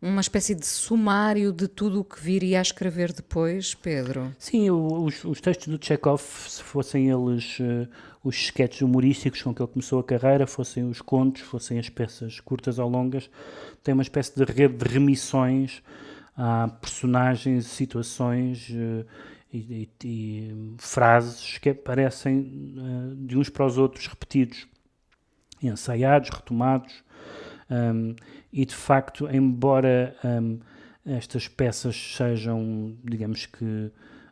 uma espécie de sumário de tudo o que viria a escrever depois, Pedro. Sim, os, os textos do Chekhov, se fossem eles uh, os sketches humorísticos com que ele começou a carreira, fossem os contos, fossem as peças curtas ou longas, tem uma espécie de rede de remissões há personagens, situações uh, e, e, e, frases que aparecem uh, de uns para os outros repetidos, ensaiados, retomados, um, e de facto, embora um, estas peças sejam, digamos que,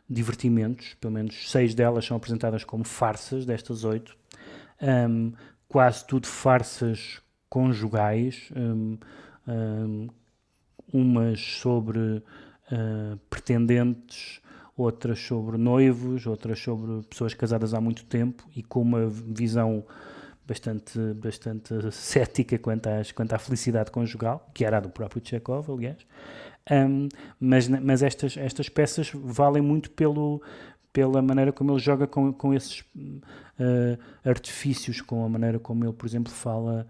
divertimentos, pelo menos seis delas são apresentadas como farsas, destas oito, um, quase tudo farsas conjugais, um, um, umas sobre uh, pretendentes, outras sobre noivos, outras sobre pessoas casadas há muito tempo e com uma visão bastante, bastante cética quanto, às, quanto à felicidade conjugal, que era a do próprio Chekhov, aliás. Um, mas mas estas, estas peças valem muito pelo, pela maneira como ele joga com, com esses uh, artifícios, com a maneira como ele, por exemplo, fala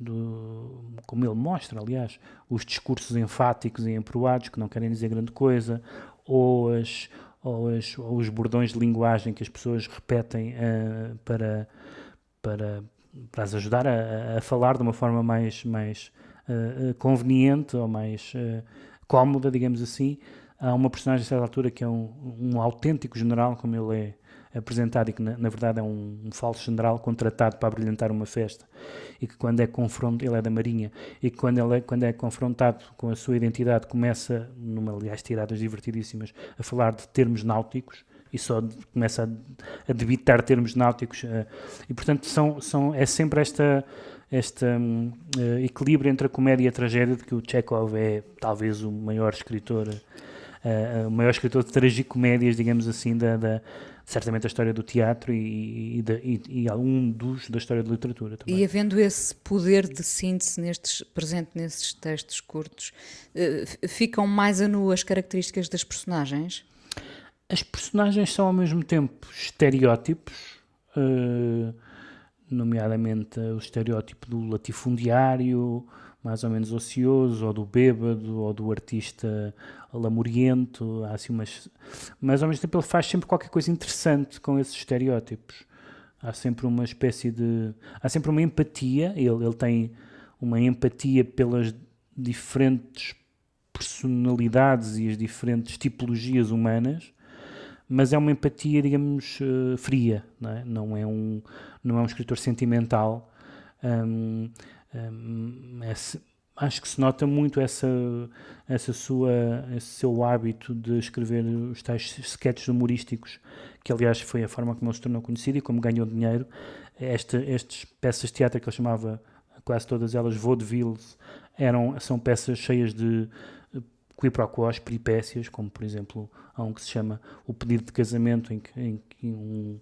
do, como ele mostra, aliás, os discursos enfáticos e emproados que não querem dizer grande coisa, ou, as, ou, as, ou os bordões de linguagem que as pessoas repetem uh, para, para, para as ajudar a, a, falar de uma forma mais, mais uh, conveniente ou mais uh, cómoda, digamos assim. Há uma personagem a certa altura que é um, um autêntico general, como ele é apresentado e que na, na verdade é um, um, falso general contratado para brilhantar uma festa e que quando é confrontado, ele é da Marinha, e que quando, ele é, quando é confrontado com a sua identidade começa, numa aliás tiradas divertidíssimas, a falar de termos náuticos e só começa a, a debitar termos náuticos uh, e portanto são, são, é sempre esta este um, uh, equilíbrio entre a comédia e a tragédia de que o Chekhov é talvez o maior escritor uh, o maior escritor de tragicomédias, digamos assim, da, da, certamente a história do teatro e, e, e, e algum dos da história da literatura também. E havendo esse poder de síntese nestes, presente nesses textos curtos, uh, ficam mais a nu as características das personagens? As personagens são ao mesmo tempo estereótipos, uh, nomeadamente o estereótipo do latifundiário, mais ou menos ocioso, ou do bêbado, ou do artista lamuriento, há assim umas... mas ao mesmo tempo ele faz sempre qualquer coisa interessante com esses estereótipos. Há sempre uma espécie de... há sempre uma empatia, ele, ele tem uma empatia pelas diferentes personalidades e as diferentes tipologias humanas, mas é uma empatia, digamos, uh, fria, não é? Não é um, não é um escritor sentimental. Um, um, é, acho que se nota muito essa, essa sua, esse seu hábito de escrever os tais sketches humorísticos, que aliás foi a forma como ele se tornou conhecido e como ganhou dinheiro. Esta, estas peças de teatro que ele chamava, quase todas elas, vaudevilles, eram, são peças cheias de quiproquos, peripécias, como por exemplo há um que se chama O Pedido de Casamento, em que, em que um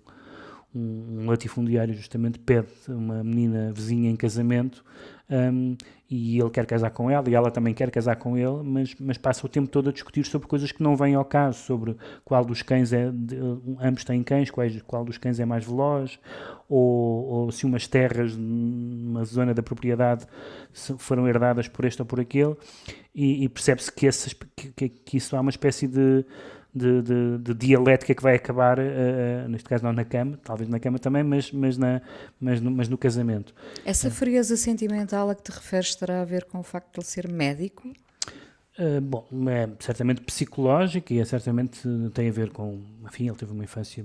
um, latifundiário justamente pede uma menina vizinha em casamento um, e ele quer casar com ela e ela também quer casar com ele, mas, mas passa o tempo todo a discutir sobre coisas que não vêm ao caso, sobre qual dos cães é, de, ambos têm cães, qual, qual dos cães é mais veloz, ou, ou se umas terras uma zona da propriedade foram herdadas por este ou por aquele, e, e percebe-se que, que, que, isso há uma espécie de, de, de, de dialética que vai acabar, uh, neste caso não na cama, talvez na cama também, mas, mas, na, mas, no, mas no casamento. Essa frieza sentimental a que te referes terá a ver com o facto de ele ser médico? Uh, bom, é certamente psicológico e é certamente tem a ver com, enfim, ele teve uma infância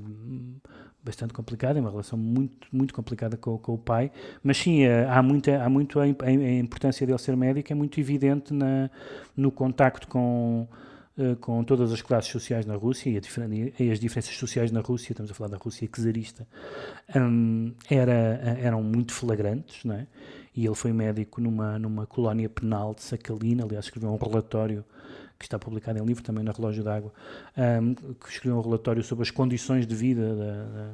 bastante complicada, uma relação muito, muito complicada com, com o pai, mas sim, há, muita, há muito a, a, importância dele ser médico, é muito evidente na, no contacto com, uh, com todas as classes sociais na Rússia e, e, as diferenças sociais na Rússia, estamos a falar da Rússia czarista, um, era, eram muito flagrantes, não é? e ele foi médico numa, numa colónia penal de Sakhalin, aliás escreveu um relatório que está publicado em livro também na Relógio d'Água, um, que escreveu um relatório sobre as condições de vida da, da,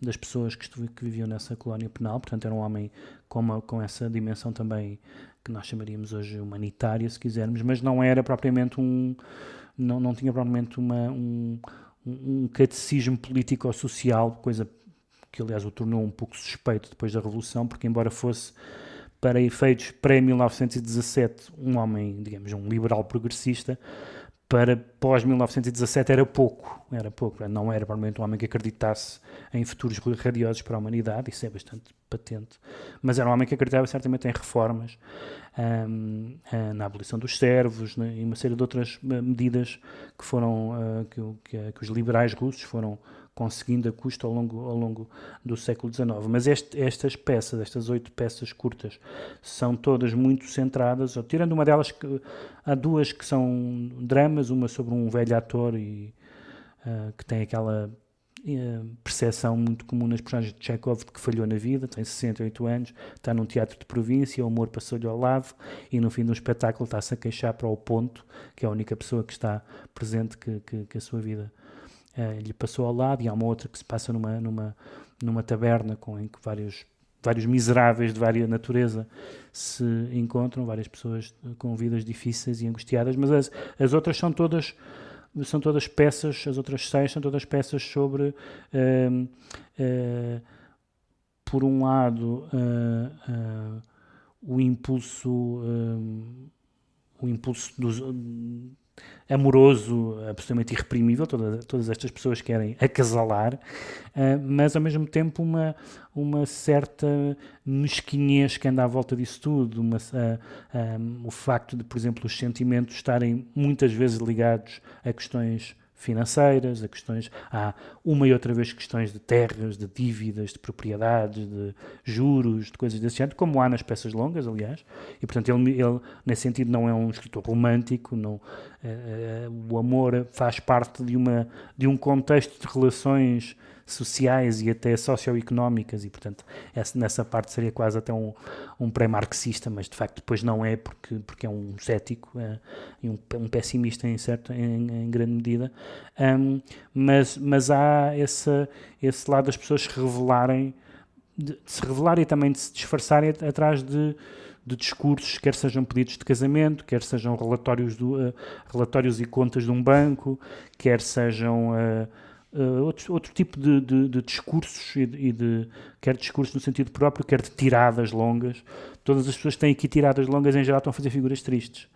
das pessoas que, que, viviam nessa colónia penal, portanto era um homem com, uma, com essa dimensão também que nós chamaríamos hoje humanitária, se quisermos, mas não era propriamente um, não, não tinha propriamente uma, um, um catecismo político ou social, coisa que aliás o tornou um pouco suspeito depois da Revolução, porque embora fosse para efeitos pré-1917 um homem, digamos, um liberal progressista, para pós-1917 era pouco, era pouco, não era provavelmente um homem que acreditasse em futuros radiosos para a humanidade, isso é bastante patente, mas era um homem que acreditava certamente em reformas, um, na abolição dos servos né, e uma série de outras medidas que foram, uh, que, que, que os liberais russos foram conseguindo a custo ao longo, ao longo do século XIX. Mas este, estas peças, estas oito peças curtas, são todas muito centradas, tirando uma delas, que, há duas que são dramas, uma sobre um velho ator e, uh, que tem aquela uh, percepção muito comum nas personagens de Chekhov de que falhou na vida, tem 68 anos, está num teatro de província, o amor passou-lhe ao lado e no fim do espetáculo está-se a queixar para o ponto, que é a única pessoa que está presente que, que, que a sua vida uh, lhe passou ao lado, e há uma outra que se passa numa, numa, numa taberna com, em que vários, vários miseráveis de várias natureza se encontram, várias pessoas com vidas difíceis e angustiadas, mas as, as outras são todas são todas peças, as outras seis são todas peças sobre uh, uh, por um lado o impulso o impulso dos, amoroso, absolutamente irreprimível, toda, todas estas pessoas querem acasalar, uh, mas ao mesmo tempo uma, uma certa mesquinhez que anda à volta disso tudo, uma, uh, ah, um, o facto de, por exemplo, os sentimentos estarem muitas vezes ligados a questões financeiras, a questões, há uma e outra vez questões de terras, de dívidas, de propriedades, de juros, de coisas desse género, como há nas peças longas, aliás, e portanto ele, ele nesse sentido não é um escritor romântico, não, uh, o amor faz parte de, uma, de um contexto de relações sociais e até socioeconómicas, e portanto essa, nessa parte seria quase até um, um pré-marxista, mas de facto depois não é porque, porque é um cético é, e um, um, pessimista em, certo, em, em grande medida, um, mas, mas há esse, esse lado das pessoas se revelarem, de, de se revelarem e também de se disfarçarem atrás de de discursos, quer sejam pedidos de casamento, quer sejam relatórios, do, uh, relatórios e contas de um banco, quer sejam uh, uh, outro, outro tipo de, de, de discursos, e de, e de, quer discursos no sentido próprio, quer de tiradas longas. Todas as pessoas que têm aqui tiradas longas, em geral, estão a fazer figuras tristes,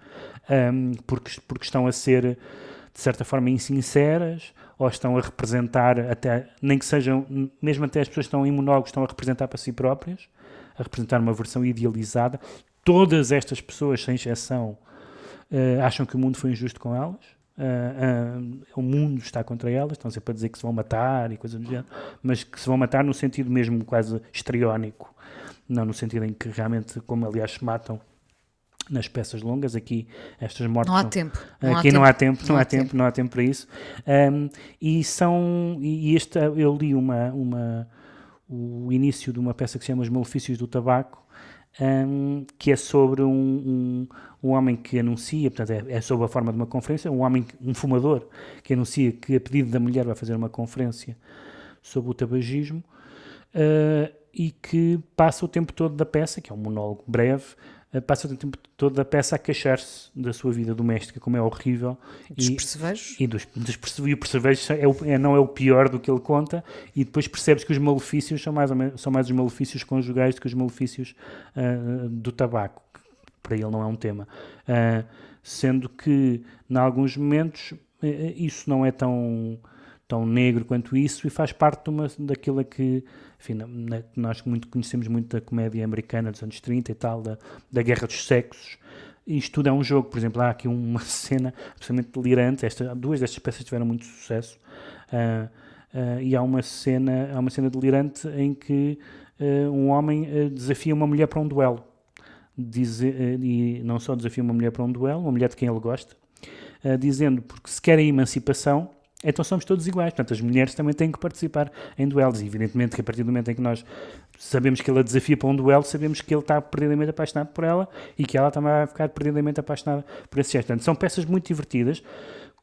um, porque, porque estão a ser, de certa forma, insinceras, ou estão a representar, até, nem que sejam, mesmo até as pessoas que estão em monólogos, estão a representar para si próprias, a representar uma versão idealizada. Todas estas pessoas, sem exceção, uh, acham que o mundo foi injusto com elas Uh, uh, o mundo está contra elas, estão sempre a dizer que se vão matar e coisas do género, mas que se vão matar no sentido mesmo quase histriónico, não no sentido em que realmente, como aliás se matam nas peças longas, aqui estas mortes. Não há tempo. Não aqui há não, tempo. Há tempo, não, não há tempo, tempo, não há tempo para isso. Um, e são. E este, eu li uma, uma, o início de uma peça que se chama Os Malefícios do Tabaco, um, que é sobre um, um, um, homem que anuncia, portanto é, é sob a forma de uma conferência, um homem, um fumador, que anuncia que a pedido da mulher vai fazer uma conferência sobre o tabagismo uh, e que passa o tempo todo da peça, que é um monólogo breve, passa o tempo todo da peça a queixar-se da sua vida doméstica, como é horrível. Dos e, percevejos? E, dos, dos perce- e o percevejo é, o- é- não é o pior do que ele conta, e depois percebes que os malefícios são mais, menos, são mais os malefícios conjugais do que os malefícios ah, do tabaco, que para ele não é um tema. Ah, sendo que, em alguns momentos, eh, isso não é tão, tão negro quanto isso e faz parte de uma, daquilo que enfim, na- na- nós muito conhecemos muito da comédia americana dos anos 30 e tal, da, da guerra dos sexos. Isto tudo é um jogo, por exemplo, há aqui uma cena absolutamente delirante. Esta, duas destas peças tiveram muito sucesso. Ah, ah, e há uma cena, há uma cena delirante em que ah, um homem desafia uma mulher para um duelo. Eh, e não só desafia uma mulher para um duelo, uma mulher de quem ele gosta, dizendo porque se querem emancipação, então somos todos iguais. Portanto, as mulheres também têm que participar em duelos. E evidentemente que a partir do momento em que nós sabemos que ele a desafia para um duelo, sabemos que ele está perdidamente apaixonado por ela e que ela também vai ficar perdidamente apaixonada por esse gesto. Portanto, são peças muito divertidas,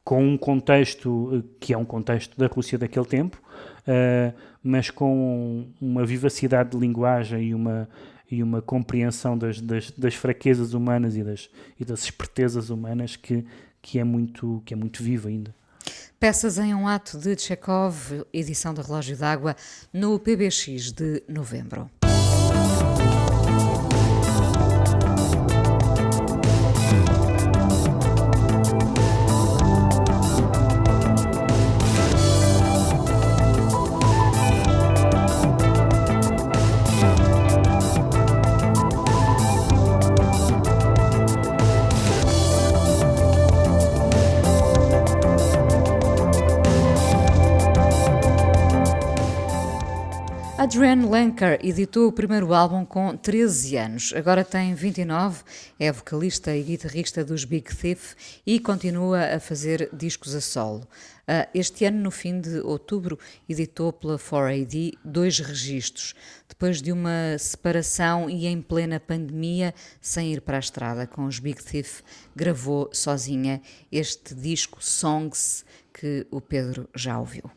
com um contexto eh, que é um contexto da Rússia daquele tempo, eh, mas com uma vivacidade de linguagem e uma, e uma compreensão das, das, das fraquezas humanas e das, e das espertezas humanas que, que, é muito, que é muito viva ainda. Peças em um ato de Chekhov, edição da Relógio d'Água, no PBX de novembro. Adrienne Lenker editou o primeiro álbum com 13 anos, agora tem 29, é vocalista e guitarrista dos Big Thief e continua a fazer discos a solo. Ah, Este ano, no fim de outubro, editou pela 4AD dois registros, depois de uma separação e em plena pandemia, sem ir para a estrada com os Big Thief, gravou sozinha este disco Songs que o Pedro já ouviu.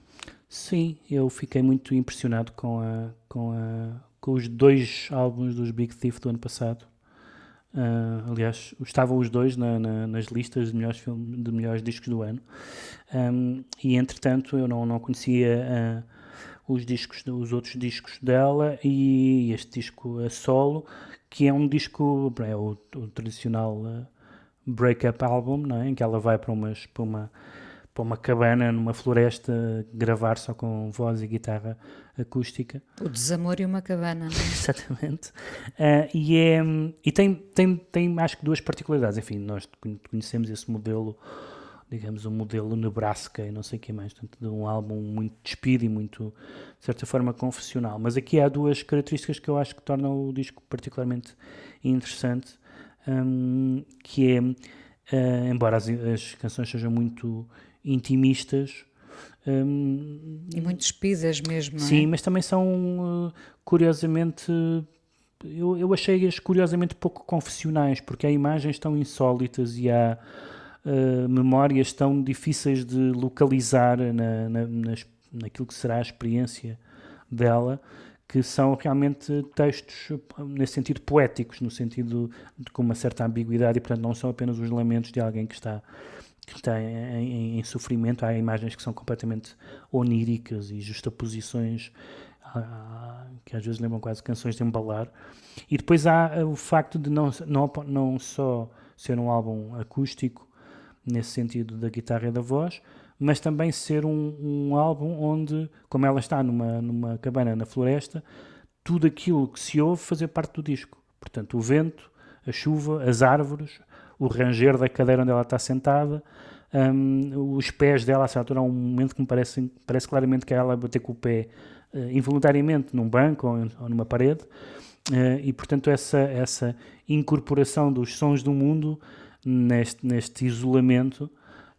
Sim, eu fiquei muito impressionado com, a, com, a, com os dois álbuns dos Big Thief do ano passado. Ah, aliás, estavam os dois na- na- nas listas de melhores, de melhores discos do ano. Um, e entretanto, eu não, não conhecia ah, os, discos, os outros discos dela e este disco a solo, que é um disco, é o, o tradicional ah, break-up album, é? em que ela vai para, umas, para uma para uma cabana numa floresta gravar só com voz e guitarra acústica. O desamor e uma cabana. não é? Exatamente. Ah, e é, e tem, tem, tem, acho que, duas particularidades. Enfim, nós conhe- conhecemos esse modelo, digamos, um modelo Nebraska e não sei o que mais, portanto, de um álbum muito despido e muito, de certa forma, confessional. Mas aqui há duas características que eu acho que tornam o disco particularmente interessante, hum, que é, ah, embora as, as canções sejam muito intimistas, hum, E muito despidas mesmo, é? Sim, mas também são, uh, curiosamente, eu, eu achei-as curiosamente pouco confessionais, porque há imagens tão insólitas e há uh, memórias tão difíceis de localizar na, na, nas- naquilo que será a experiência dela, que são realmente textos, nesse sentido, poéticos, no sentido de com uma certa ambiguidade, e portanto não são apenas os lamentos de alguém que está que está em, em- em sofrimento, há imagens que são completamente oníricas e justaposições ah, que às vezes lembram quase canções de embalar. E depois há ah, o facto de não, não, não só ser um álbum acústico, nesse sentido da guitarra e da voz, mas também ser um, um álbum onde, como ela está numa, numa cabana na floresta, tudo aquilo que se ouve fazer parte do disco. Portanto, o vento, a chuva, as árvores, o ranger da cadeira onde ela está sentada, hum, os pés dela, a certa altura, há um momento que me parece, parece claramente que é ela bater com o pé eh, involuntariamente num banco ou, ou numa parede, eh, e portanto essa, essa incorporação dos sons do mundo neste, neste isolamento,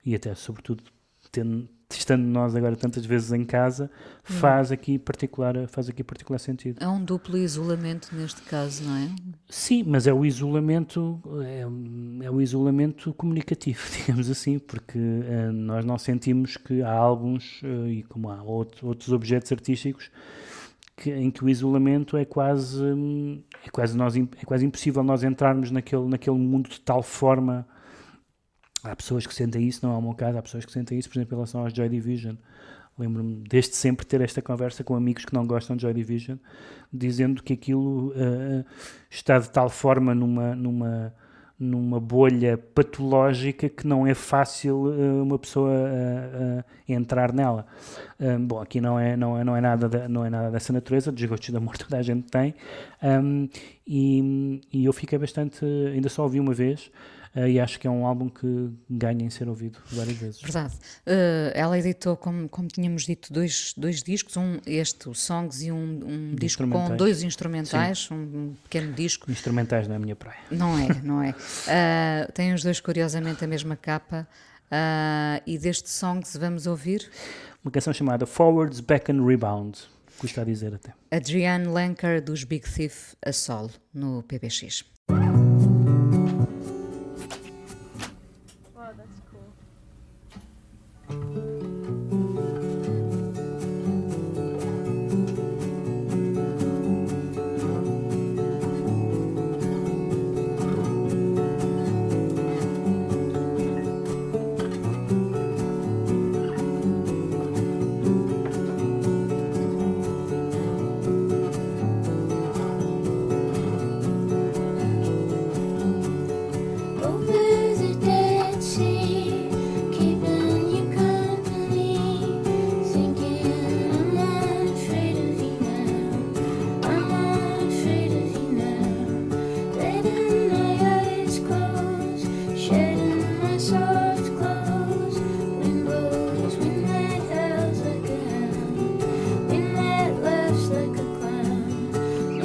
e até sobretudo tendo, estando nós agora tantas vezes em casa, faz aqui particular, faz aqui particular sentido. É um duplo isolamento neste caso, não é? Sim, mas é o isolamento, é, é o isolamento comunicativo, digamos assim, porque eh, nós não sentimos que há álbuns, eh, e como há outro- outros objetos artísticos, que, em que o isolamento é quase, hum, é quase, nós, é quase impossível nós entrarmos naquele, naquele mundo de tal forma. Há pessoas que sentem isso, não é o meu caso, há pessoas que sentem isso, por exemplo, em relação aos Joy Division. Lembro-me desde sempre ter esta conversa com amigos que não gostam de Joy Division, dizendo que aquilo eh, está de tal forma numa, numa, numa bolha patológica que não é fácil eh, uma pessoa eh, eh, entrar nela. Um, bom, aqui não é, não é, não é, nada, da- não é nada dessa natureza, desgostos de amor toda a gente tem, um, e, e eu fiquei bastante, ainda só ouvi uma vez, eh, e acho que é um álbum que ganha em ser ouvido várias vezes. Verdade. Uh, ela editou, como, como tínhamos dito, dois, dois discos, um este, o Songs, e um, um disco com dois instrumentais, um, um pequeno disco. Instrumentais não é a minha praia. Não é, não é. Uh, tem os dois, curiosamente, a mesma capa. uh, e deste Songs vamos ouvir Uma canção chamada Forwards, Back and Rebound, custa a dizer até. Adrienne Lenker dos Big Thief a solo no PBX.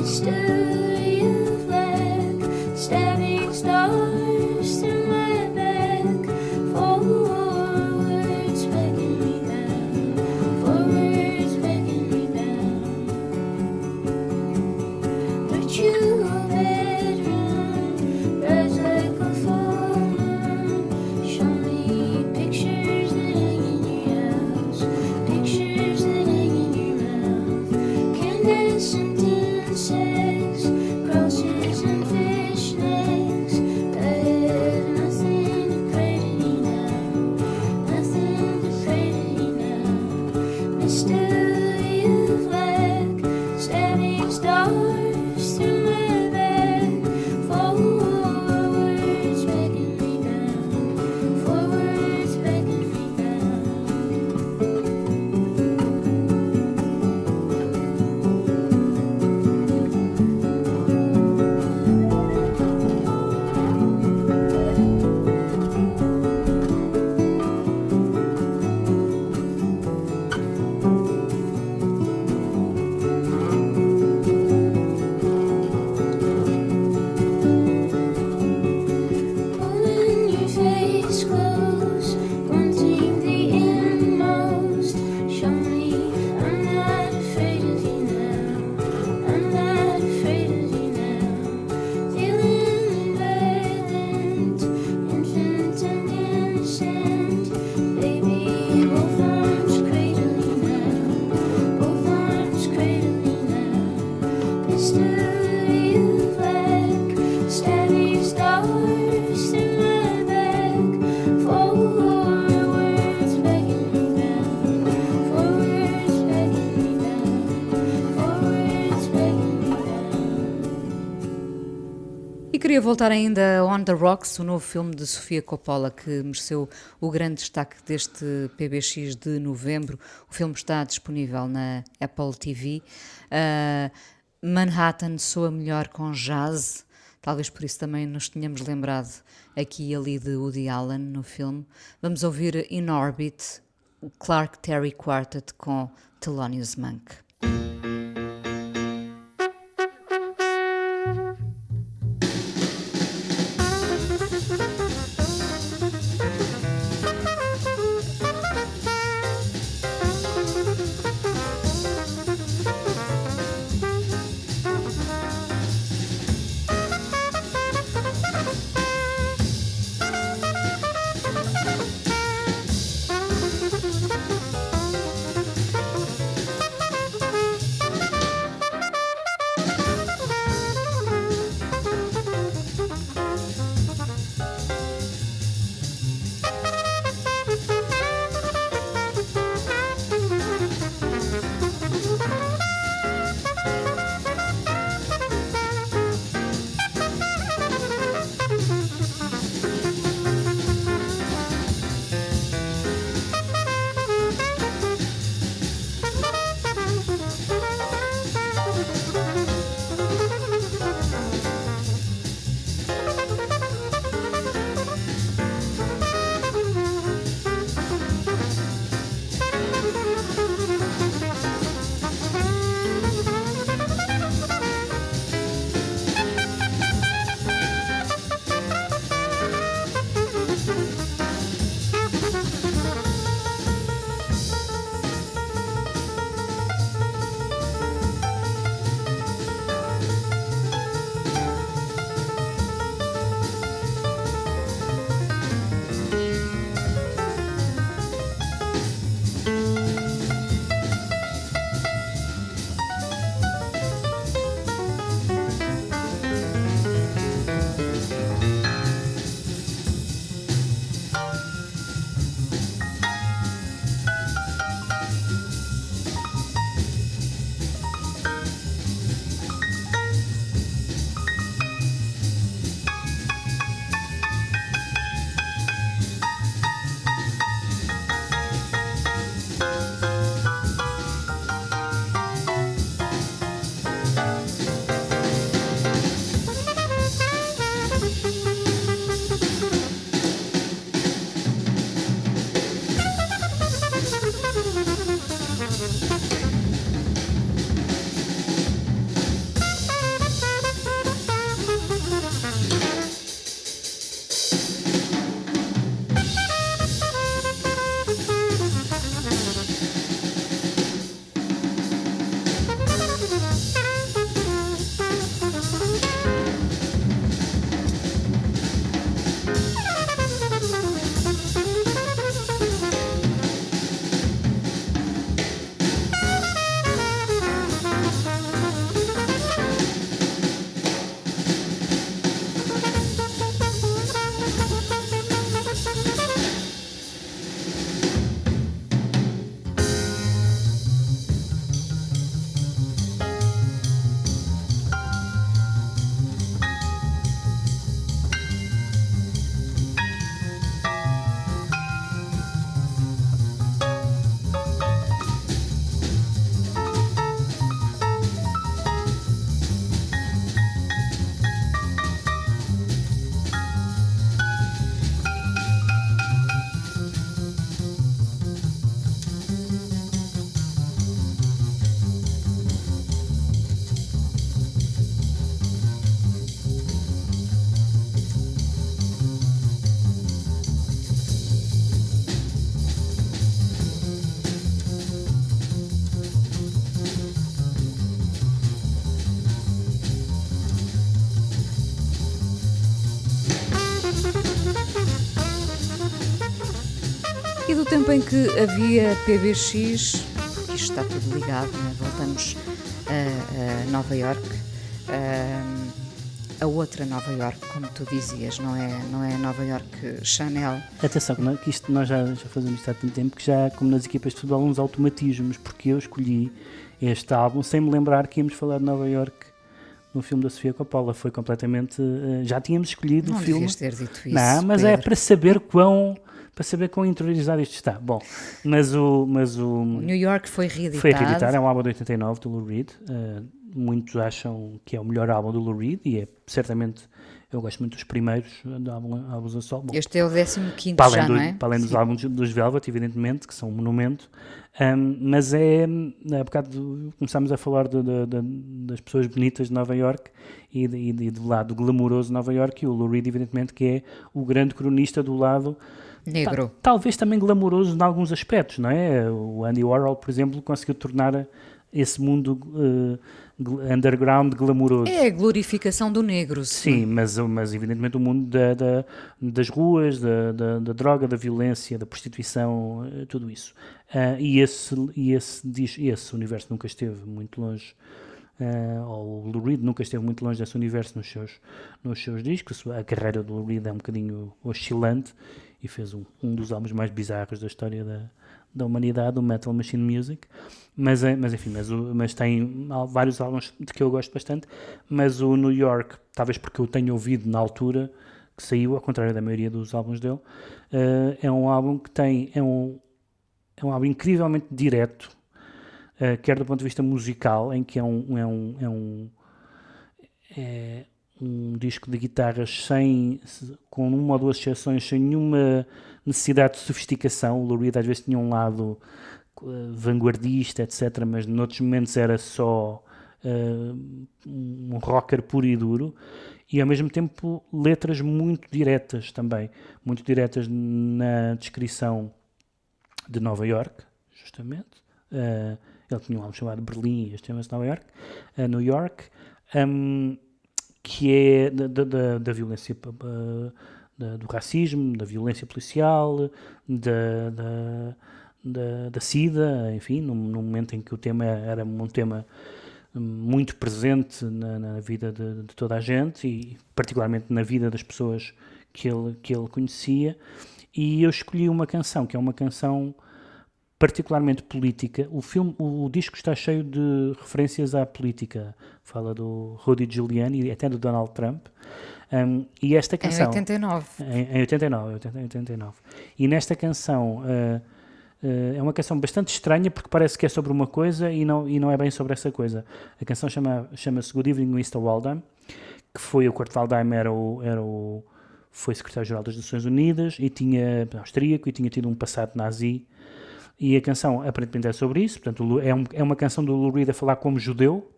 understood. Queria voltar ainda a On the Rocks, o novo filme de Sofia Coppola, que mereceu o grande destaque deste PBX de novembro. O filme está disponível na Apple TV. Ah, Manhattan soa melhor com jazz, talvez por isso também nos tenhamos lembrado aqui e ali de Woody Allen no filme. Vamos ouvir In Orbit, Clark Terry Quartet com Thelonious Monk. Tempo em que havia PBX, porque isto está tudo ligado, né? voltamos a, a Nova York, a, a, outra Nova York, como tu dizias, não é, não é Nova York Chanel. Atenção, que isto nós já, já fazemos isto há tanto tempo que já, como nas equipas de futebol, uns automatismos, porque eu escolhi este álbum sem me lembrar que íamos falar de Nova York no filme da Sofia Coppola. Foi completamente. Uh, já tínhamos escolhido não o filme. Ter dito isso, não, mas Pedro. é para saber quão. Para saber quão interiorizado isto está. Bom, mas o. Mas o, o New York foi reeditado. Foi reeditado, é um álbum de 89 do Lou Reed. Uh, muitos acham que é o melhor álbum do Lou Reed e é certamente. Eu gosto muito dos primeiros do álbum, álbuns a sol. Bom, este é o 15 para além já, do, não é? Para além dos Sim. álbuns dos Velvet, evidentemente, que são um monumento. Um, mas é, há bocado começámos a falar de, de, de, das pessoas bonitas de Nova York e, de, e do lado glamouroso de Nova York e o Lou Reed, evidentemente, que é o grande cronista do lado negro. Ta, talvez também glamouroso em alguns aspectos, não é? O Andy Warhol, por exemplo, conseguiu tornar esse mundo uh, underground glamouroso. É a glorificação do negro. Sim, mas, mas evidentemente o mundo da, da, das ruas, da, da, da, droga, da violência, da prostituição, tudo isso. Uh, e esse, e esse, esse universo nunca esteve muito longe. Uh, ou o Lou Reed nunca esteve muito longe desse universo nos seus, nos seus discos. A carreira do Lou Reed é um bocadinho oscilante e fez um, um dos álbuns mais bizarros da história da, da humanidade, o Metal Machine Music, mas, mas enfim, mas, mas tem vários álbuns de que eu gosto bastante, mas o New York, talvez porque eu tenho ouvido na altura que saiu, ao contrário da maioria dos álbuns dele, uh, é um álbum que tem, é um, é um álbum incrivelmente direto, uh, quer do ponto de vista musical, em que é um, é um, é um, é um disco de guitarras sem, com uma ou duas exceções, sem nenhuma necessidade de sofisticação. O Lou às vezes tinha um lado uh, vanguardista, etc., mas noutros momentos era só uh, um rocker puro e duro. E ao mesmo tempo letras muito diretas também, muito diretas na descrição de Nova York, justamente. Uh, ele tinha um álbum chamado Berlim, este chama-se Nova York, New York, um, que é da, da, da violência da, do racismo, da violência policial, da, da, da, da SIDA, enfim, num, num, momento em que o tema era um tema muito presente na, na vida de, de, toda a gente e particularmente na vida das pessoas que ele, que ele conhecia. E eu escolhi uma canção, que é uma canção particularmente política. O filme, o, disco está cheio de referências à política. Fala do Rudy Giuliani e até do Donald Trump. Um, e esta canção... Em 89. Em, em 89, 89. E nesta canção... Uh, uh, é uma canção bastante estranha porque parece que é sobre uma coisa e não, e não é bem sobre essa coisa. A canção chama, chama-se Good Evening Mr. Waldheim, que foi o Kurt Waldheim era o, era o foi secretário-geral das Nações Unidas e tinha austríaco e tinha tido um passado nazi e a canção aparentemente é sobre isso, portanto é, um, é uma canção do Lou Reed a falar como judeu,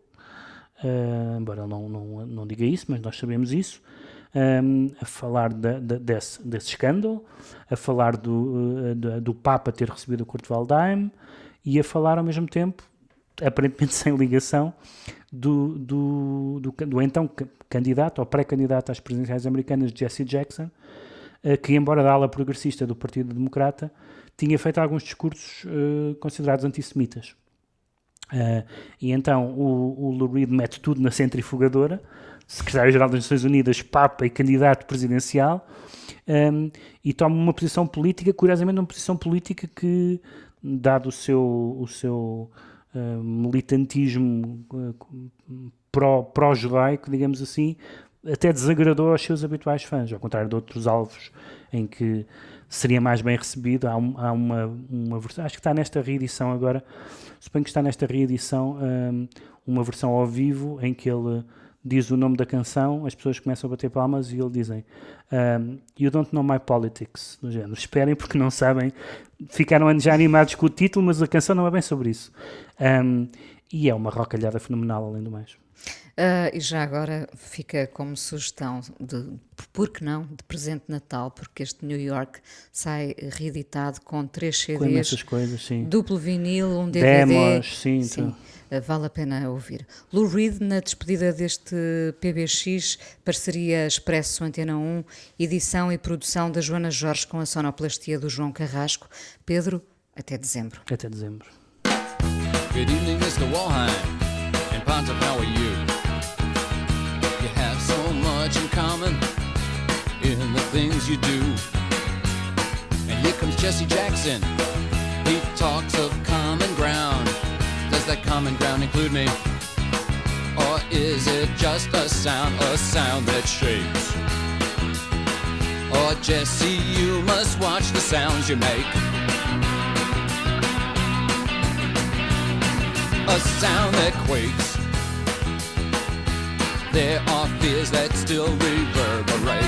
uh, embora não, não, não diga isso, mas nós sabemos isso, um, a falar de, de, desse, desse escândalo, a falar do, uh, do, Papa ter recebido o Kurt Waldheim e a falar ao mesmo tempo, aparentemente sem ligação, do, do, do, do então candidato ou pré-candidato às presidenciais americanas, Jesse Jackson, uh, que embora da ala progressista do Partido Democrata, tinha feito alguns discursos uh, considerados antissemitas. Uh, e então o, o Lou Reed mete tudo na centrifugadora, secretário-geral das Nações Unidas, Papa e candidato presidencial, um, ehm, e toma uma posição política, curiosamente uma posição política que, dado o seu, o seu uh, militantismo uh, pró-judaico, digamos assim, até desagradou aos seus habituais fãs, ao contrário de outros alvos em que seria mais bem recebido. Há, um, há uma, uma versão, acho que está nesta reedição agora, suponho que está nesta reedição um, uma versão ao vivo em que ele diz o nome da canção, as pessoas começam a bater palmas e ele dizem um, You don't know my politics, do género. Esperem porque não sabem, ficaram já animados com o título, mas a canção não é bem sobre isso. Um, e é uma rocalhada fenomenal, além do mais. Uh, e já agora fica como sugestão de, por que não, de presente de Natal, porque este New York sai reeditado com três CDs, com coisas, sim. duplo vinil, um DVD. Demos, sim, sim. Então. Uh, vale a pena ouvir. Lou Reed, na despedida deste PBX, parceria Expresso Antena 1, edição e produção da Joana Jorge com a sonoplastia do João Carrasco. Pedro, até dezembro. Até dezembro. Good evening, Mr. Walheim. And Ponta, how are you? Much in common in the things you do. And here comes Jesse Jackson. He talks of common ground. Does that common ground include me? Or is it just a sound, a sound that shakes? Or Jesse, you must watch the sounds you make. a sound that quakes. There are fears that still reverberate.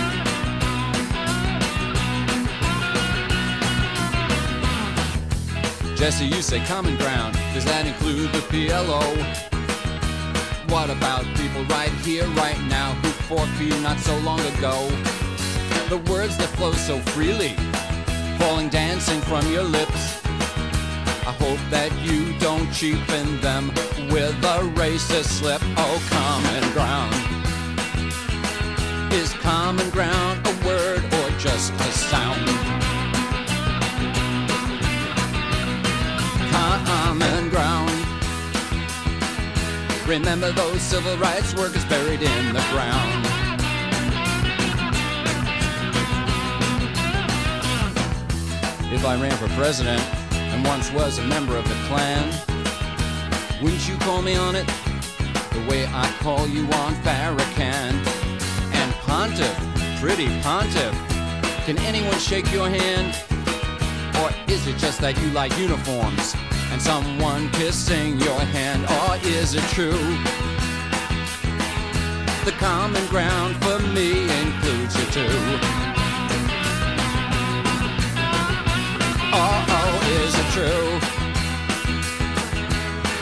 Jesse, you say common ground. Does that include the PLO? What about people right here, right now, who fought for you not so long ago? The words that flow so freely, falling dancing from your lips. I hope that you don't cheapen them with a racist slip. Oh, common ground. Is common ground a word or just a sound? Common ground. Remember those civil rights workers buried in the ground. If I ran for president, and once was a member of the Klan. Wouldn't you call me on it the way I call you on Farrakhan? Pontiff, pretty Pontiff, can anyone shake your hand? Or is it just that you like uniforms and someone kissing your hand? Or is it true? The common ground for me includes you too. Oh, oh, is it true?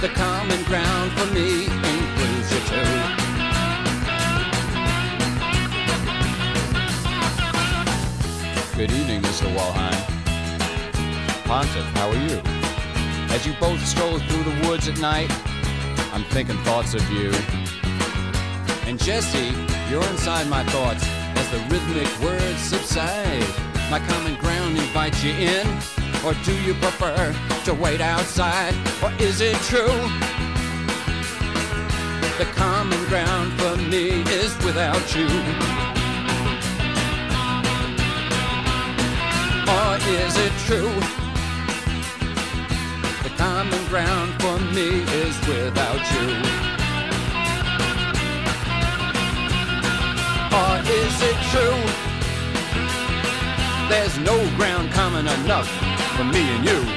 The common ground for me includes you too. Good evening, Mr. Walheim. Pontiff, how are you? As you both stroll through the woods at night, I'm thinking thoughts of you. And Jesse, you're inside my thoughts as the rhythmic words subside. My common ground invites you in. Or do you prefer to wait outside? Or is it true? The common ground for me is without you. Or is it true? The common ground for me is without you. Or is it true? There's no ground common enough for me and you.